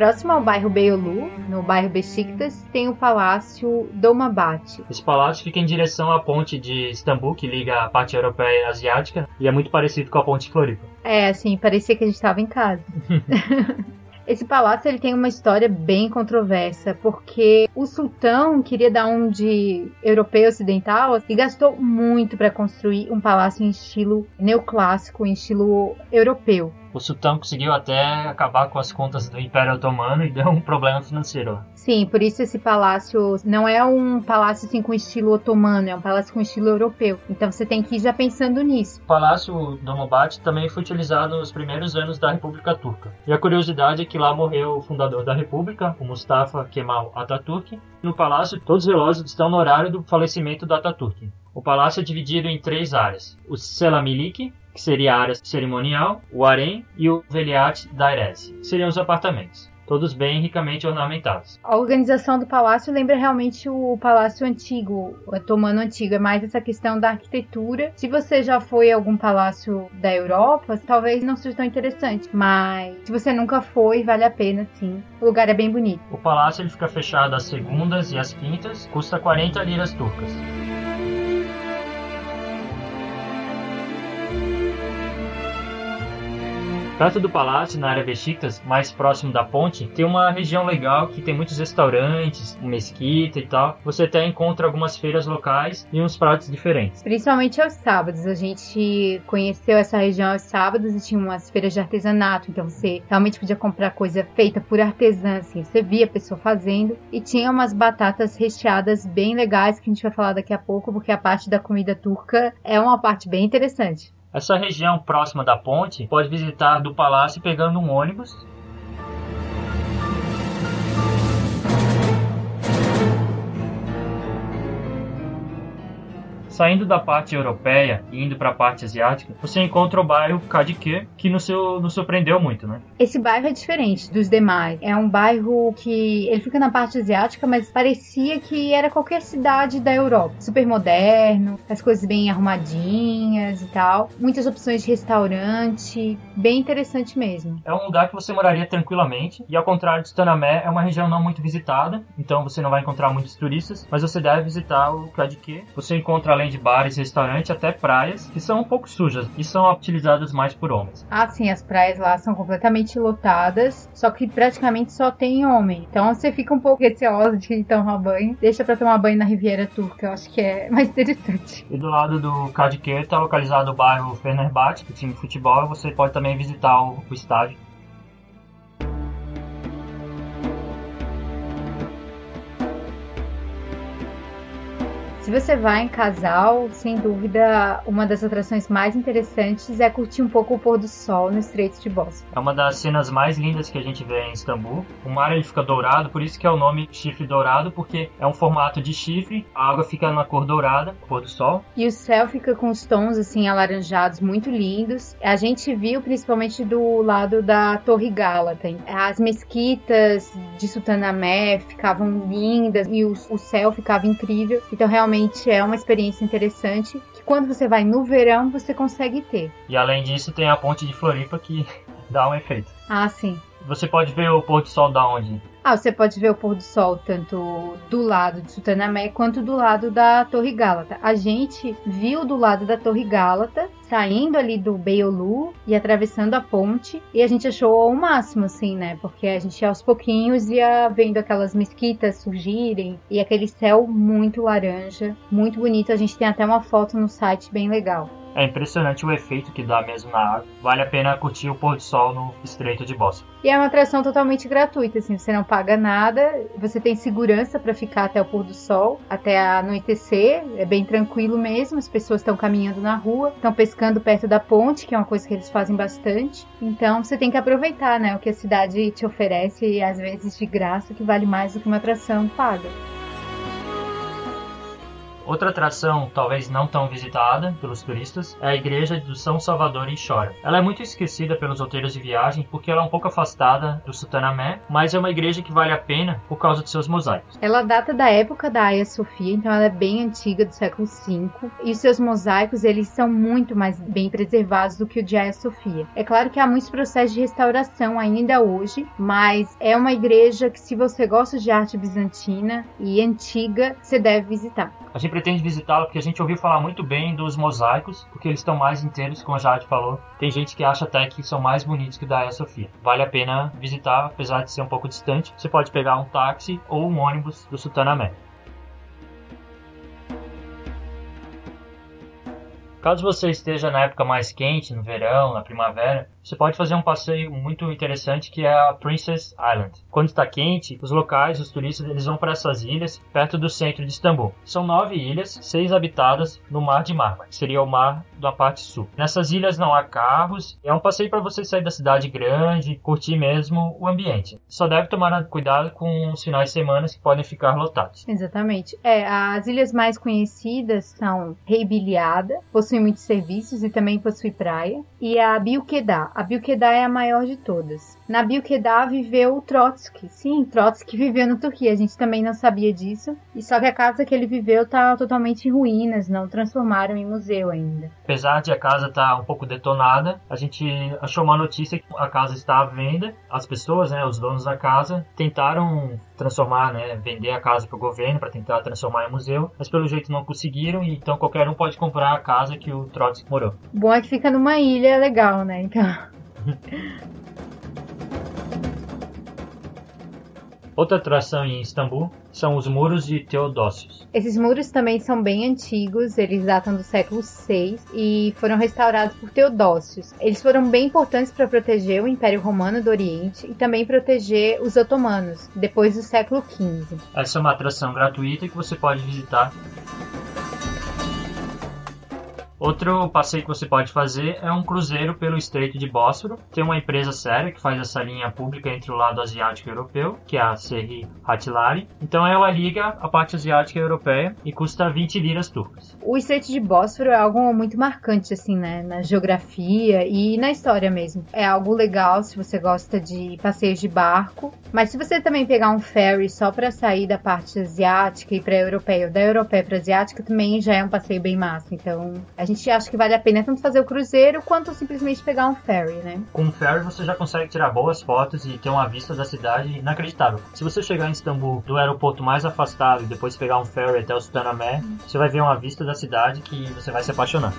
Próximo ao bairro Beyoğlu, no bairro Beşiktaş, tem o Palácio Dolmabahçe. Esse palácio fica em direção à ponte de Istambul, que liga a parte europeia e asiática, e é muito parecido com a ponte de Floripa. É, assim, parecia que a gente estava em casa. Esse palácio ele tem uma história bem controversa, porque o sultão queria dar um de europeu ocidental e gastou muito para construir um palácio em estilo neoclássico, em estilo europeu o sultão conseguiu até acabar com as contas do Império Otomano e deu um problema financeiro. Sim, por isso esse palácio não é um palácio assim com estilo otomano, é um palácio com estilo europeu. Então você tem que ir já pensando nisso. O palácio Dolmabahçe também foi utilizado nos primeiros anos da República Turca. E a curiosidade é que lá morreu o fundador da República, o Mustafa Kemal Atatürk. No palácio, todos os relógios estão no horário do falecimento do Atatürk. O palácio é dividido em três áreas: o Selamiliq, que seria a área cerimonial, o harém e o veliaht dairese, que seriam os apartamentos. Todos bem ricamente ornamentados. A organização do palácio lembra realmente o palácio antigo, o otomano antigo. É mais essa questão da arquitetura. Se você já foi a algum palácio da Europa, talvez não seja tão interessante. Mas se você nunca foi, vale a pena sim. O lugar é bem bonito. O palácio ele fica fechado às segundas e às quintas, custa 40 liras turcas. Perto do palácio, na área Besiktas, mais próximo da ponte, tem uma região legal que tem muitos restaurantes, mesquita e tal. Você até encontra algumas feiras locais e uns pratos diferentes. Principalmente aos sábados. A gente conheceu essa região aos sábados e tinha umas feiras de artesanato. Então você realmente podia comprar coisa feita por artesã, assim. Você via a pessoa fazendo. E tinha umas batatas recheadas bem legais que a gente vai falar daqui a pouco, porque a parte da comida turca é uma parte bem interessante. Essa região próxima da ponte pode visitar do palácio pegando um ônibus Saindo da parte europeia e indo para a parte asiática, você encontra o bairro Kadike, que nos, seu, nos surpreendeu muito, né? Esse bairro é diferente dos demais. É um bairro que ele fica na parte asiática, mas parecia que era qualquer cidade da Europa. Super moderno, as coisas bem arrumadinhas e tal. Muitas opções de restaurante, bem interessante mesmo. É um lugar que você moraria tranquilamente e ao contrário de Stanamé, é uma região não muito visitada, então você não vai encontrar muitos turistas, mas você deve visitar o Kadike. Você encontra além de bares, restaurantes, até praias, que são um pouco sujas e são utilizadas mais por homens. Ah, sim, as praias lá são completamente lotadas, só que praticamente só tem homem. Então você fica um pouco receoso de tomar banho. Deixa para tomar banho na Riviera Turca, eu acho que é mais interessante. E do lado do Kadike está localizado o bairro Fenerbahçe, time de futebol, você pode também visitar o, o estádio. Se você vai em casal, sem dúvida, uma das atrações mais interessantes é curtir um pouco o pôr do sol no Estreito de Bósforo. É uma das cenas mais lindas que a gente vê em Istambul. O mar ele fica dourado, por isso que é o nome chifre dourado, porque é um formato de chifre, a água fica na cor dourada, pôr do sol. E o céu fica com os tons assim alaranjados muito lindos. A gente viu principalmente do lado da Torre Gálata. As mesquitas de Sultanamé ficavam lindas e o, o céu ficava incrível. Então realmente realmente é uma experiência interessante que quando você vai no verão você consegue ter. E além disso tem a ponte de Floripa que dá um efeito. Ah, sim. Você pode ver o pôr do sol da onde? Ah, você pode ver o pôr do sol tanto do lado de Sultanamé quanto do lado da Torre Gálata. A gente viu do lado da Torre Gálata, saindo ali do Beolu e atravessando a ponte, e a gente achou o máximo, assim, né? Porque a gente aos pouquinhos ia vendo aquelas mesquitas surgirem e aquele céu muito laranja, muito bonito. A gente tem até uma foto no site bem legal. É impressionante o efeito que dá mesmo na água. Vale a pena curtir o pôr do sol no Estreito de Bósforo. E é uma atração totalmente gratuita, assim, você não paga nada, você tem segurança para ficar até o pôr do sol, até anoitecer, é bem tranquilo mesmo, as pessoas estão caminhando na rua, estão pescando perto da ponte, que é uma coisa que eles fazem bastante. Então você tem que aproveitar, né, o que a cidade te oferece, às vezes de graça, que vale mais do que uma atração paga. Outra atração, talvez não tão visitada pelos turistas, é a igreja do São Salvador em Chora. Ela é muito esquecida pelos roteiros de viagem porque ela é um pouco afastada do Sultanamé, mas é uma igreja que vale a pena por causa de seus mosaicos. Ela data da época da Hagia Sofia, então ela é bem antiga, do século V, e seus mosaicos eles são muito mais bem preservados do que o de Hagia Sofia. É claro que há muitos processos de restauração ainda hoje, mas é uma igreja que se você gosta de arte bizantina e antiga, você deve visitar. A gente pretende visitá-la porque a gente ouviu falar muito bem dos mosaicos, porque eles estão mais inteiros, como a Jade falou. Tem gente que acha até que são mais bonitos que o da Hagia Sofia. Vale a pena visitar, apesar de ser um pouco distante. Você pode pegar um táxi ou um ônibus do Sultanamé. Caso você esteja na época mais quente, no verão, na primavera, você pode fazer um passeio muito interessante que é a Princess Island. Quando está quente, os locais, os turistas, eles vão para essas ilhas perto do centro de Istambul. São nove ilhas, seis habitadas no Mar de Mármara, que seria o mar da parte sul. Nessas ilhas não há carros, é um passeio para você sair da cidade grande, curtir mesmo o ambiente. Só deve tomar cuidado com os finais de semana que podem ficar lotados. Exatamente. É, as ilhas mais conhecidas são Reibiliada, possui muitos serviços e também possui praia, e a Bilquedá. A Bilquedá é a maior de todas. Na Bilquedá viveu Trotsky. Sim, Trotsky viveu na Turquia. A gente também não sabia disso. E só que a casa que ele viveu está totalmente em ruínas, não transformaram em museu ainda. Apesar de a casa estar tá um pouco detonada, a gente achou uma notícia que a casa está à venda. As pessoas, né, os donos da casa, tentaram transformar, né, vender a casa para o governo para tentar transformar em museu, mas pelo jeito não conseguiram. E então qualquer um pode comprar a casa que o Trotsky morou. Bom é que fica numa ilha legal, né? Então. Outra atração em Istambul são os muros de Teodósios. Esses muros também são bem antigos, eles datam do século VI e foram restaurados por Teodósios. Eles foram bem importantes para proteger o Império Romano do Oriente e também proteger os otomanos, depois do século XV. Essa é uma atração gratuita que você pode visitar Outro passeio que você pode fazer é um cruzeiro pelo Estreito de Bósforo. Tem uma empresa séria que faz essa linha pública entre o lado asiático e europeu, que é a Serri Hatilari. Então ela liga a parte asiática e europeia e custa 20 liras turcas. O Estreito de Bósforo é algo muito marcante assim, né, na geografia e na história mesmo. É algo legal se você gosta de passeios de barco, mas se você também pegar um ferry só para sair da parte asiática e para europeia, ou da europeia para asiática também já é um passeio bem massa. Então, a gente acha que vale a pena tanto fazer o cruzeiro quanto simplesmente pegar um ferry, né? Com um ferry você já consegue tirar boas fotos e ter uma vista da cidade inacreditável. Se você chegar em Istambul do aeroporto mais afastado e depois pegar um ferry até o Sultanahmet, hum. você vai ver uma vista da cidade que você vai se apaixonar.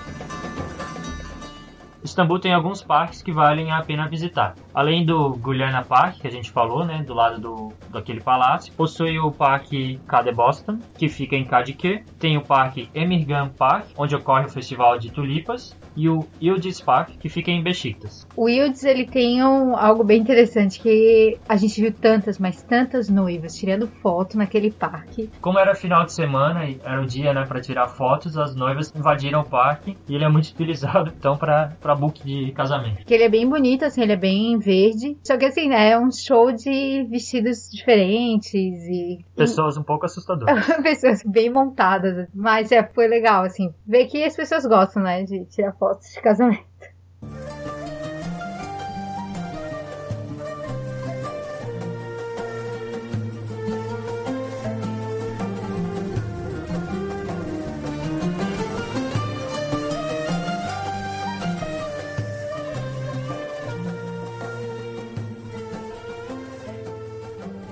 Istambul tem alguns parques que valem a pena visitar. Além do Gulhana Park, que a gente falou, né, do lado do, daquele palácio, possui o Parque Boston, que fica em Kadike. Tem o Parque Emirgan Park, onde ocorre o Festival de Tulipas, e o Yildiz Park, que fica em Besiktas. O Yildiz, ele tem um, algo bem interessante, que a gente viu tantas, mas tantas noivas tirando foto naquele parque. Como era final de semana, e era o dia, né, para tirar fotos, as noivas invadiram o parque, e ele é muito utilizado, então, para book de casamento. Que ele é bem bonito, assim, ele é bem verde. Só que assim, né, é um show de vestidos diferentes e. Pessoas um pouco assustadoras. pessoas bem montadas. Mas é, foi legal, assim, ver que as pessoas gostam, né, de tirar スポーかじない。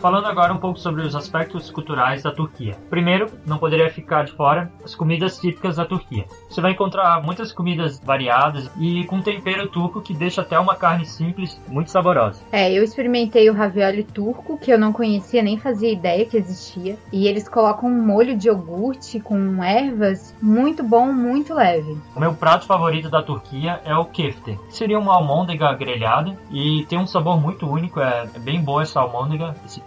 Falando agora um pouco sobre os aspectos culturais da Turquia. Primeiro, não poderia ficar de fora as comidas típicas da Turquia. Você vai encontrar muitas comidas variadas e com tempero turco que deixa até uma carne simples muito saborosa. É, eu experimentei o ravioli turco, que eu não conhecia nem fazia ideia que existia, e eles colocam um molho de iogurte com ervas muito bom, muito leve. O meu prato favorito da Turquia é o kefte. Seria uma almôndega grelhada e tem um sabor muito único, é, é bem boa essa almôndega, esse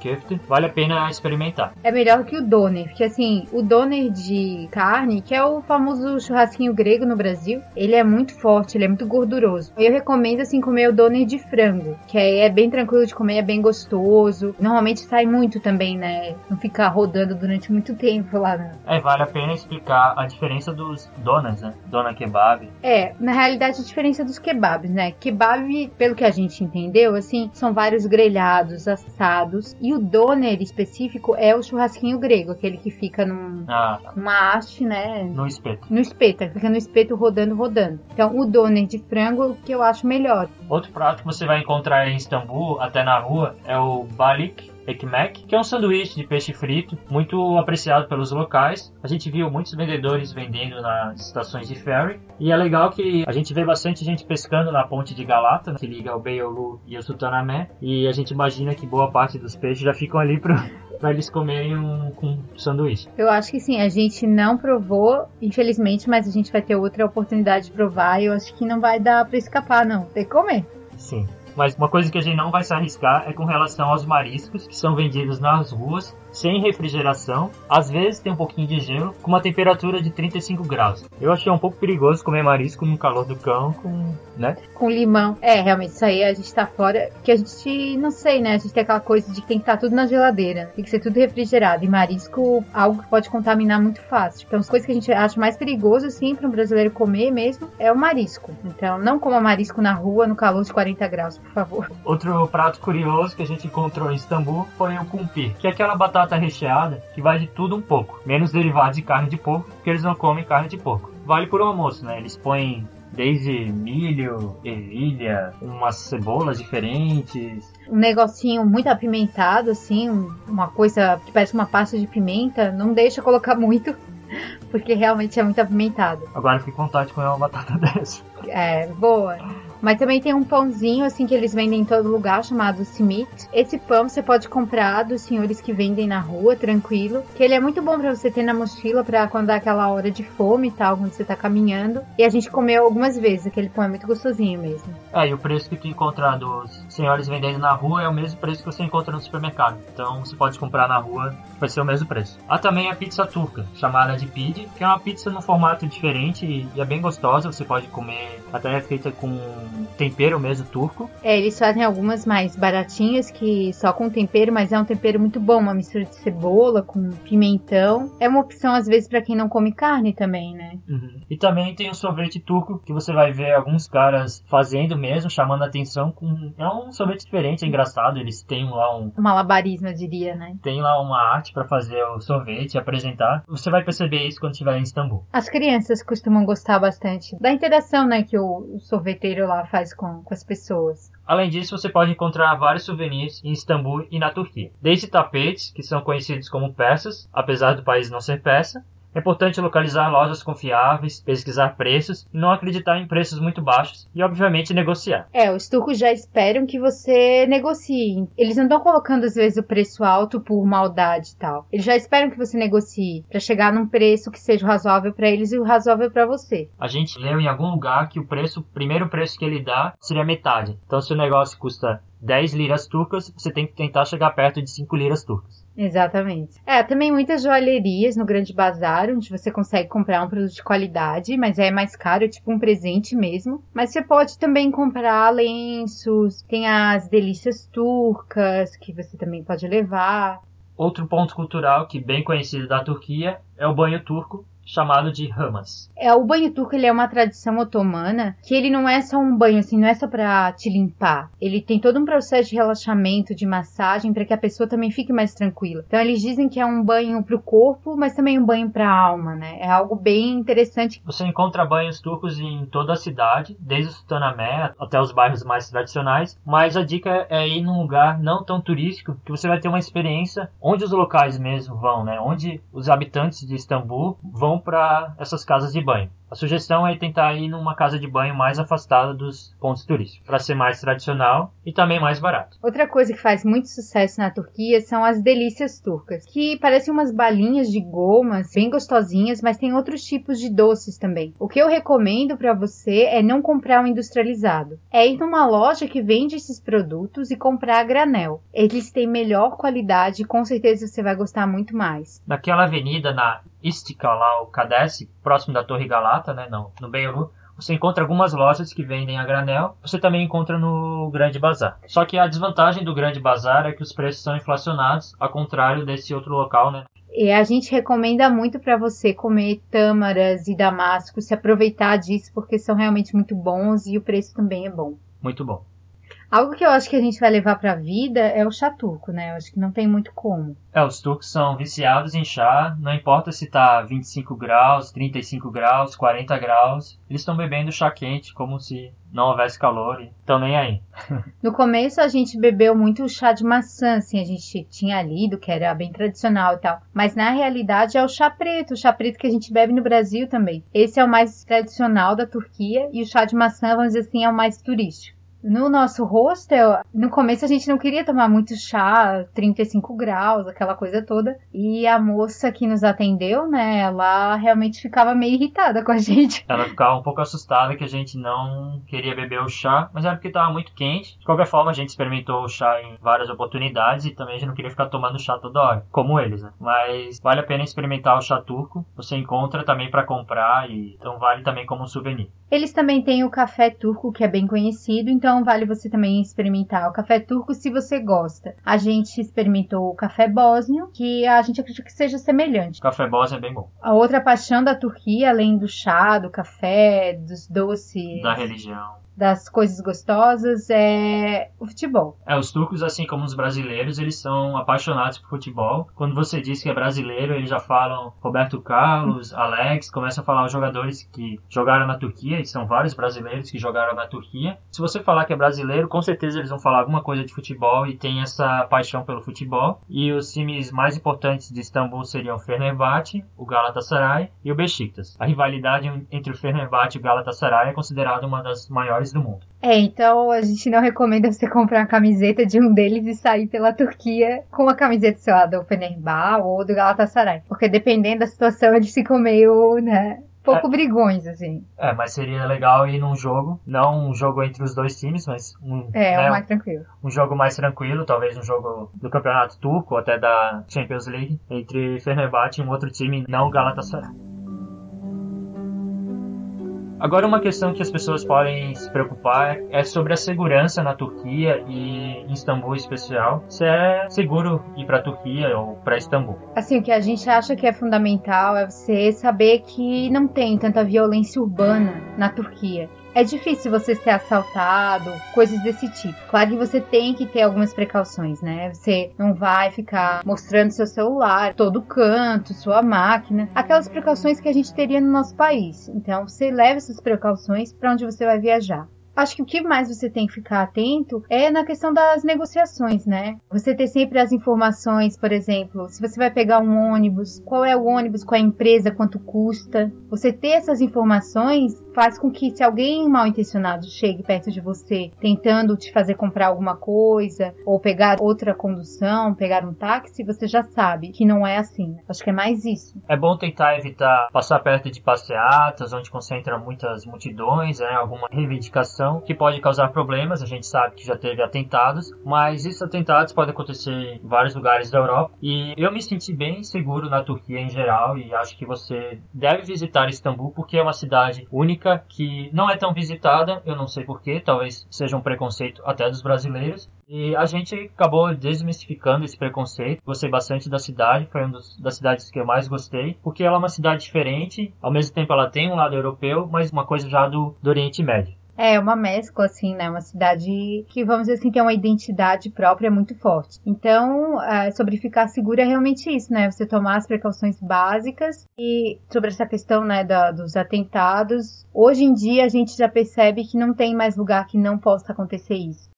Vale a pena experimentar. É melhor que o doner, porque assim, o doner de carne, que é o famoso churrasquinho grego no Brasil, ele é muito forte, ele é muito gorduroso. Eu recomendo assim comer o doner de frango, que é, é bem tranquilo de comer, é bem gostoso. Normalmente sai muito também, né? Não ficar rodando durante muito tempo lá. Né? É, vale a pena explicar a diferença dos donas, né? Dona kebab. É, na realidade a diferença dos kebabs, né? Kebab, pelo que a gente entendeu, assim, são vários grelhados, assados, e o doner específico é o churrasquinho grego, aquele que fica num, ah, tá. numa haste, né? No espeto. No espeto, fica no espeto rodando, rodando. Então, o doner de frango que eu acho melhor. Outro prato que você vai encontrar em Istambul, até na rua, é o balik, Ekmek, que é um sanduíche de peixe frito, muito apreciado pelos locais. A gente viu muitos vendedores vendendo nas estações de ferry. E é legal que a gente vê bastante gente pescando na ponte de Galata, que liga o Beyoğlu e o Sultanahmet. E a gente imagina que boa parte dos peixes já ficam ali pro, para eles comerem um, com sanduíche. Eu acho que sim, a gente não provou, infelizmente, mas a gente vai ter outra oportunidade de provar e eu acho que não vai dar para escapar, não. Tem que comer. Sim. Mas uma coisa que a gente não vai se arriscar é com relação aos mariscos que são vendidos nas ruas sem refrigeração, às vezes tem um pouquinho de gelo, com uma temperatura de 35 graus. Eu achei um pouco perigoso comer marisco no calor do cão com, né? Com limão. É, realmente, isso aí a gente tá fora, que a gente, não sei, né? A gente tem aquela coisa de que tem que estar tá tudo na geladeira, tem que ser tudo refrigerado. E marisco, algo que pode contaminar muito fácil. Então, as coisas que a gente acha mais perigoso, assim, para um brasileiro comer mesmo, é o marisco. Então, não coma marisco na rua no calor de 40 graus, por favor. Outro prato curioso que a gente encontrou em Istambul foi o kumpir, que é aquela batata batata recheada que vai de tudo um pouco, menos derivados de carne de porco, porque eles não comem carne de porco. Vale por um almoço, né? Eles põem desde milho, ervilha, umas cebolas diferentes. Um negocinho muito apimentado, assim, uma coisa que parece uma pasta de pimenta. Não deixa colocar muito, porque realmente é muito apimentado. Agora fique com vontade de comer uma batata dessa. É, boa. Mas também tem um pãozinho, assim, que eles vendem em todo lugar, chamado Simit. Esse pão você pode comprar dos senhores que vendem na rua, tranquilo. Que ele é muito bom para você ter na mochila para quando dá aquela hora de fome e tal, quando você tá caminhando. E a gente comeu algumas vezes, aquele pão é muito gostosinho mesmo. É, e o preço que tu encontra dos senhores vendendo na rua é o mesmo preço que você encontra no supermercado. Então você pode comprar na rua, vai ser o mesmo preço. Há também a pizza turca, chamada de pide, que é uma pizza no formato diferente e é bem gostosa. Você pode comer, até é feita com tempero mesmo turco. É, eles fazem algumas mais baratinhas que só com tempero, mas é um tempero muito bom, uma mistura de cebola com pimentão. É uma opção às vezes para quem não come carne também, né? Uhum. E também tem o sorvete turco que você vai ver alguns caras fazendo mesmo, chamando a atenção com é um sorvete diferente, é engraçado, eles têm lá um malabarismo, eu diria, né? Tem lá uma arte para fazer o sorvete e apresentar. Você vai perceber isso quando estiver em Istambul. As crianças costumam gostar bastante da interação, né, que o sorveteiro lá faz com, com as pessoas. Além disso, você pode encontrar vários souvenirs em Istambul e na Turquia. Desde tapetes, que são conhecidos como peças, apesar do país não ser peça, é importante localizar lojas confiáveis, pesquisar preços e não acreditar em preços muito baixos e, obviamente, negociar. É, os turcos já esperam que você negocie. Eles não estão colocando, às vezes, o preço alto por maldade e tal. Eles já esperam que você negocie para chegar num preço que seja razoável para eles e razoável para você. A gente leu em algum lugar que o preço, o primeiro preço que ele dá seria metade. Então, se o negócio custa 10 liras turcas, você tem que tentar chegar perto de 5 liras turcas. Exatamente. É, também muitas joalherias no Grande Bazar, onde você consegue comprar um produto de qualidade, mas é mais caro, é tipo um presente mesmo. Mas você pode também comprar lenços, tem as delícias turcas, que você também pode levar. Outro ponto cultural que bem conhecido da Turquia é o banho turco, chamado de Hamas. É, o banho turco ele é uma tradição otomana que ele não é só um banho assim, não é só para te limpar. Ele tem todo um processo de relaxamento, de massagem para que a pessoa também fique mais tranquila. Então eles dizem que é um banho para o corpo, mas também um banho para a alma, né? É algo bem interessante. Você encontra banhos turcos em toda a cidade, desde o Sultanamé até os bairros mais tradicionais, mas a dica é ir num lugar não tão turístico que você vai ter uma experiência onde os locais mesmo vão, né? Onde os habitantes de Istambul vão para essas casas de banho. A sugestão é tentar ir numa casa de banho mais afastada dos pontos turísticos, para ser mais tradicional e também mais barato. Outra coisa que faz muito sucesso na Turquia são as delícias turcas, que parecem umas balinhas de gomas bem gostosinhas, mas tem outros tipos de doces também. O que eu recomendo para você é não comprar o industrializado. É ir numa loja que vende esses produtos e comprar a granel. Eles têm melhor qualidade e com certeza você vai gostar muito mais. Naquela avenida na Istiklal Kadesi, próximo da Torre Galata, né, no, no Beirut, você encontra algumas lojas que vendem a granel, você também encontra no Grande Bazar. Só que a desvantagem do Grande Bazar é que os preços são inflacionados, ao contrário desse outro local, né? E a gente recomenda muito para você comer tâmaras e damasco, se aproveitar disso porque são realmente muito bons e o preço também é bom. Muito bom. Algo que eu acho que a gente vai levar para a vida é o chá turco, né? Eu acho que não tem muito como. É, os turcos são viciados em chá, não importa se tá 25 graus, 35 graus, 40 graus, eles estão bebendo chá quente como se não houvesse calor e estão nem aí. no começo a gente bebeu muito chá de maçã, assim, a gente tinha lido que era bem tradicional e tal. Mas na realidade é o chá preto, o chá preto que a gente bebe no Brasil também. Esse é o mais tradicional da Turquia e o chá de maçã, vamos dizer assim, é o mais turístico. No nosso hostel, no começo a gente não queria tomar muito chá, 35 graus, aquela coisa toda. E a moça que nos atendeu, né, ela realmente ficava meio irritada com a gente. Ela ficava um pouco assustada que a gente não queria beber o chá, mas era porque estava muito quente. De qualquer forma, a gente experimentou o chá em várias oportunidades e também a gente não queria ficar tomando chá toda hora, como eles, né? Mas vale a pena experimentar o chá turco. Você encontra também para comprar e então vale também como um souvenir. Eles também têm o café turco, que é bem conhecido, então vale você também experimentar o café turco se você gosta. A gente experimentou o café bósnio, que a gente acredita que seja semelhante. O café bósnio é bem bom. A outra paixão da Turquia, além do chá, do café, dos doces. Da religião das coisas gostosas é o futebol. É, os turcos, assim como os brasileiros, eles são apaixonados por futebol. Quando você diz que é brasileiro, eles já falam Roberto Carlos, Alex, começam a falar os jogadores que jogaram na Turquia, e são vários brasileiros que jogaram na Turquia. Se você falar que é brasileiro, com certeza eles vão falar alguma coisa de futebol e tem essa paixão pelo futebol. E os times mais importantes de Istambul seriam o Fenerbahçe, o Galatasaray e o Besiktas. A rivalidade entre o Fenerbahçe e o Galatasaray é considerada uma das maiores do mundo. É, então a gente não recomenda você comprar uma camiseta de um deles e sair pela Turquia com a camiseta, sei lá, do Fenerbahçe ou do Galatasaray. Porque dependendo da situação, eles ficam meio, né, pouco é, brigões, assim. É, mas seria legal ir num jogo, não um jogo entre os dois times, mas um, é, né, um mais tranquilo. Um jogo mais tranquilo, talvez um jogo do Campeonato Turco, ou até da Champions League, entre Fenerbahçe e um outro time, não Galatasaray. Agora, uma questão que as pessoas podem se preocupar é sobre a segurança na Turquia e em Istambul em especial. Se é seguro ir para a Turquia ou para Istambul? Assim, o que a gente acha que é fundamental é você saber que não tem tanta violência urbana na Turquia. É difícil você ser assaltado, coisas desse tipo. Claro que você tem que ter algumas precauções, né? Você não vai ficar mostrando seu celular, todo canto, sua máquina, aquelas precauções que a gente teria no nosso país. Então, você leva essas precauções para onde você vai viajar. Acho que o que mais você tem que ficar atento é na questão das negociações, né? Você ter sempre as informações, por exemplo, se você vai pegar um ônibus, qual é o ônibus, qual é a empresa, quanto custa. Você ter essas informações faz com que se alguém mal intencionado chegue perto de você tentando te fazer comprar alguma coisa ou pegar outra condução, pegar um táxi, você já sabe que não é assim. Acho que é mais isso. É bom tentar evitar passar perto de passeatas onde concentra muitas multidões, né? Alguma reivindicação que pode causar problemas. A gente sabe que já teve atentados, mas esses atentados podem acontecer em vários lugares da Europa. E eu me senti bem seguro na Turquia em geral e acho que você deve visitar Istambul porque é uma cidade única que não é tão visitada. Eu não sei porquê, talvez seja um preconceito até dos brasileiros, E a gente acabou desmistificando esse preconceito. Gostei bastante da cidade, foi uma das cidades que eu mais gostei, porque ela é uma cidade diferente, ao mesmo tempo ela tem um lado europeu, mas uma coisa já do, do Oriente Médio. É, uma mescla, assim, né? Uma cidade que, vamos dizer assim, tem uma identidade própria muito forte. Então, é, sobre ficar segura é realmente isso, né? Você tomar as precauções básicas e sobre essa questão, né, da, dos atentados. Hoje em dia a gente já percebe que não tem mais lugar que não possa acontecer isso.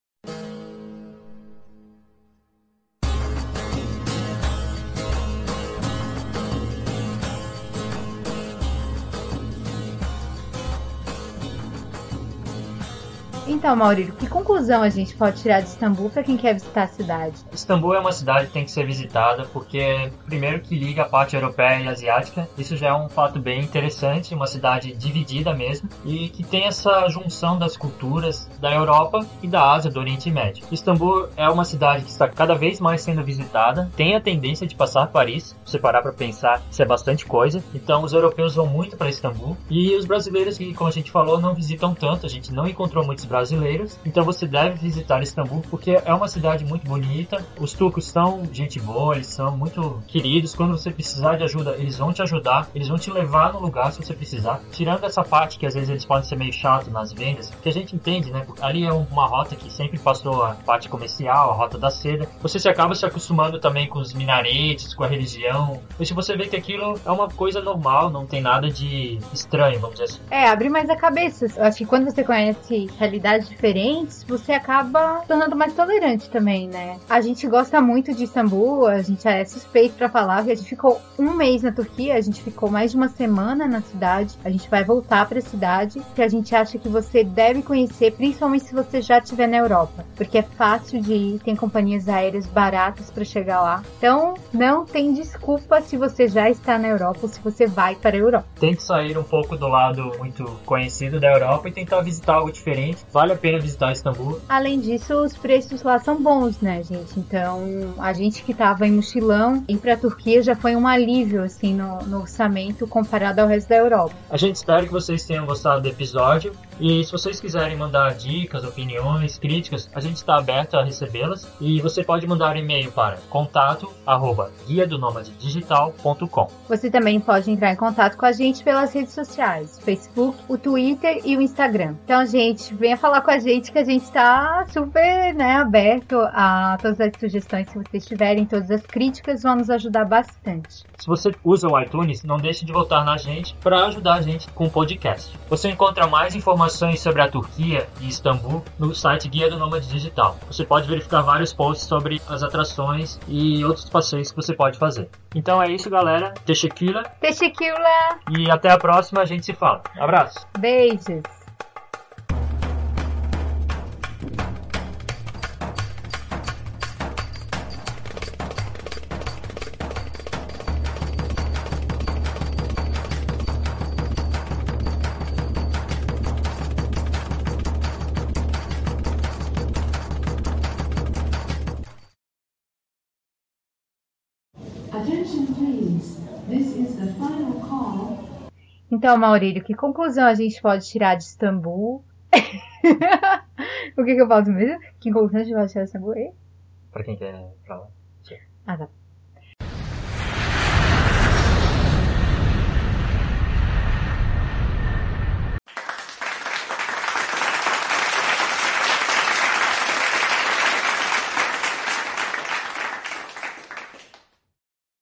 Então, Maurício, que conclusão a gente pode tirar de Istambul para quem quer visitar a cidade? Istambul é uma cidade que tem que ser visitada porque, primeiro, que liga a parte europeia e asiática. Isso já é um fato bem interessante, uma cidade dividida mesmo e que tem essa junção das culturas da Europa e da Ásia, do Oriente Médio. Istambul é uma cidade que está cada vez mais sendo visitada, tem a tendência de passar Paris. Se parar para pensar, isso é bastante coisa. Então, os europeus vão muito para Istambul e os brasileiros, que, como a gente falou, não visitam tanto. A gente não encontrou muitos brasileiros brasileiros. Então você deve visitar Istambul porque é uma cidade muito bonita. Os turcos são gente boa, eles são muito queridos. Quando você precisar de ajuda, eles vão te ajudar, eles vão te levar no lugar se você precisar. Tirando essa parte que às vezes eles podem ser meio chato nas vendas, que a gente entende, né? Ali é uma rota que sempre passou a parte comercial, a rota da seda. Você se acaba se acostumando também com os minaretes, com a religião. E se você vê que aquilo é uma coisa normal, não tem nada de estranho, vamos dizer assim. É, abre mais a cabeça. Eu acho que quando você conhece realidade diferentes, você acaba tornando mais tolerante também, né? A gente gosta muito de Istambul, a gente é suspeito para falar que a gente ficou um mês na Turquia, a gente ficou mais de uma semana na cidade, a gente vai voltar para a cidade, que a gente acha que você deve conhecer, principalmente se você já estiver na Europa, porque é fácil de ir, tem companhias aéreas baratas para chegar lá. Então, não tem desculpa se você já está na Europa ou se você vai para a Europa. Tem que sair um pouco do lado muito conhecido da Europa e tentar visitar algo diferente. Vale vale a pena visitar Istambul. Além disso, os preços lá são bons, né, gente? Então, a gente que tava em mochilão, ir pra Turquia já foi um alívio, assim, no, no orçamento comparado ao resto da Europa. A gente espera que vocês tenham gostado do episódio. E se vocês quiserem mandar dicas, opiniões, críticas, a gente está aberto a recebê-las. E você pode mandar um e-mail para contato arroba guia do digital.com. Você também pode entrar em contato com a gente pelas redes sociais, Facebook, o Twitter e o Instagram. Então, gente, venha falar com a gente que a gente está super né, aberto a todas as sugestões que vocês tiverem, todas as críticas vão nos ajudar bastante. Se você usa o iTunes, não deixe de votar na gente para ajudar a gente com o podcast. Você encontra mais informações sobre a Turquia e Istambul no site Guia do Nômade Digital. Você pode verificar vários posts sobre as atrações e outros passeios que você pode fazer. Então é isso, galera. Teşekkürler. Teşekkürler. E até a próxima, a gente se fala. Abraço. Beijos. Então, Maurílio, que conclusão a gente pode tirar de Istambul? o que, que eu falo mesmo? Que conclusão a gente pode tirar de Istambul? Pra quem quer falar. Ah, tá.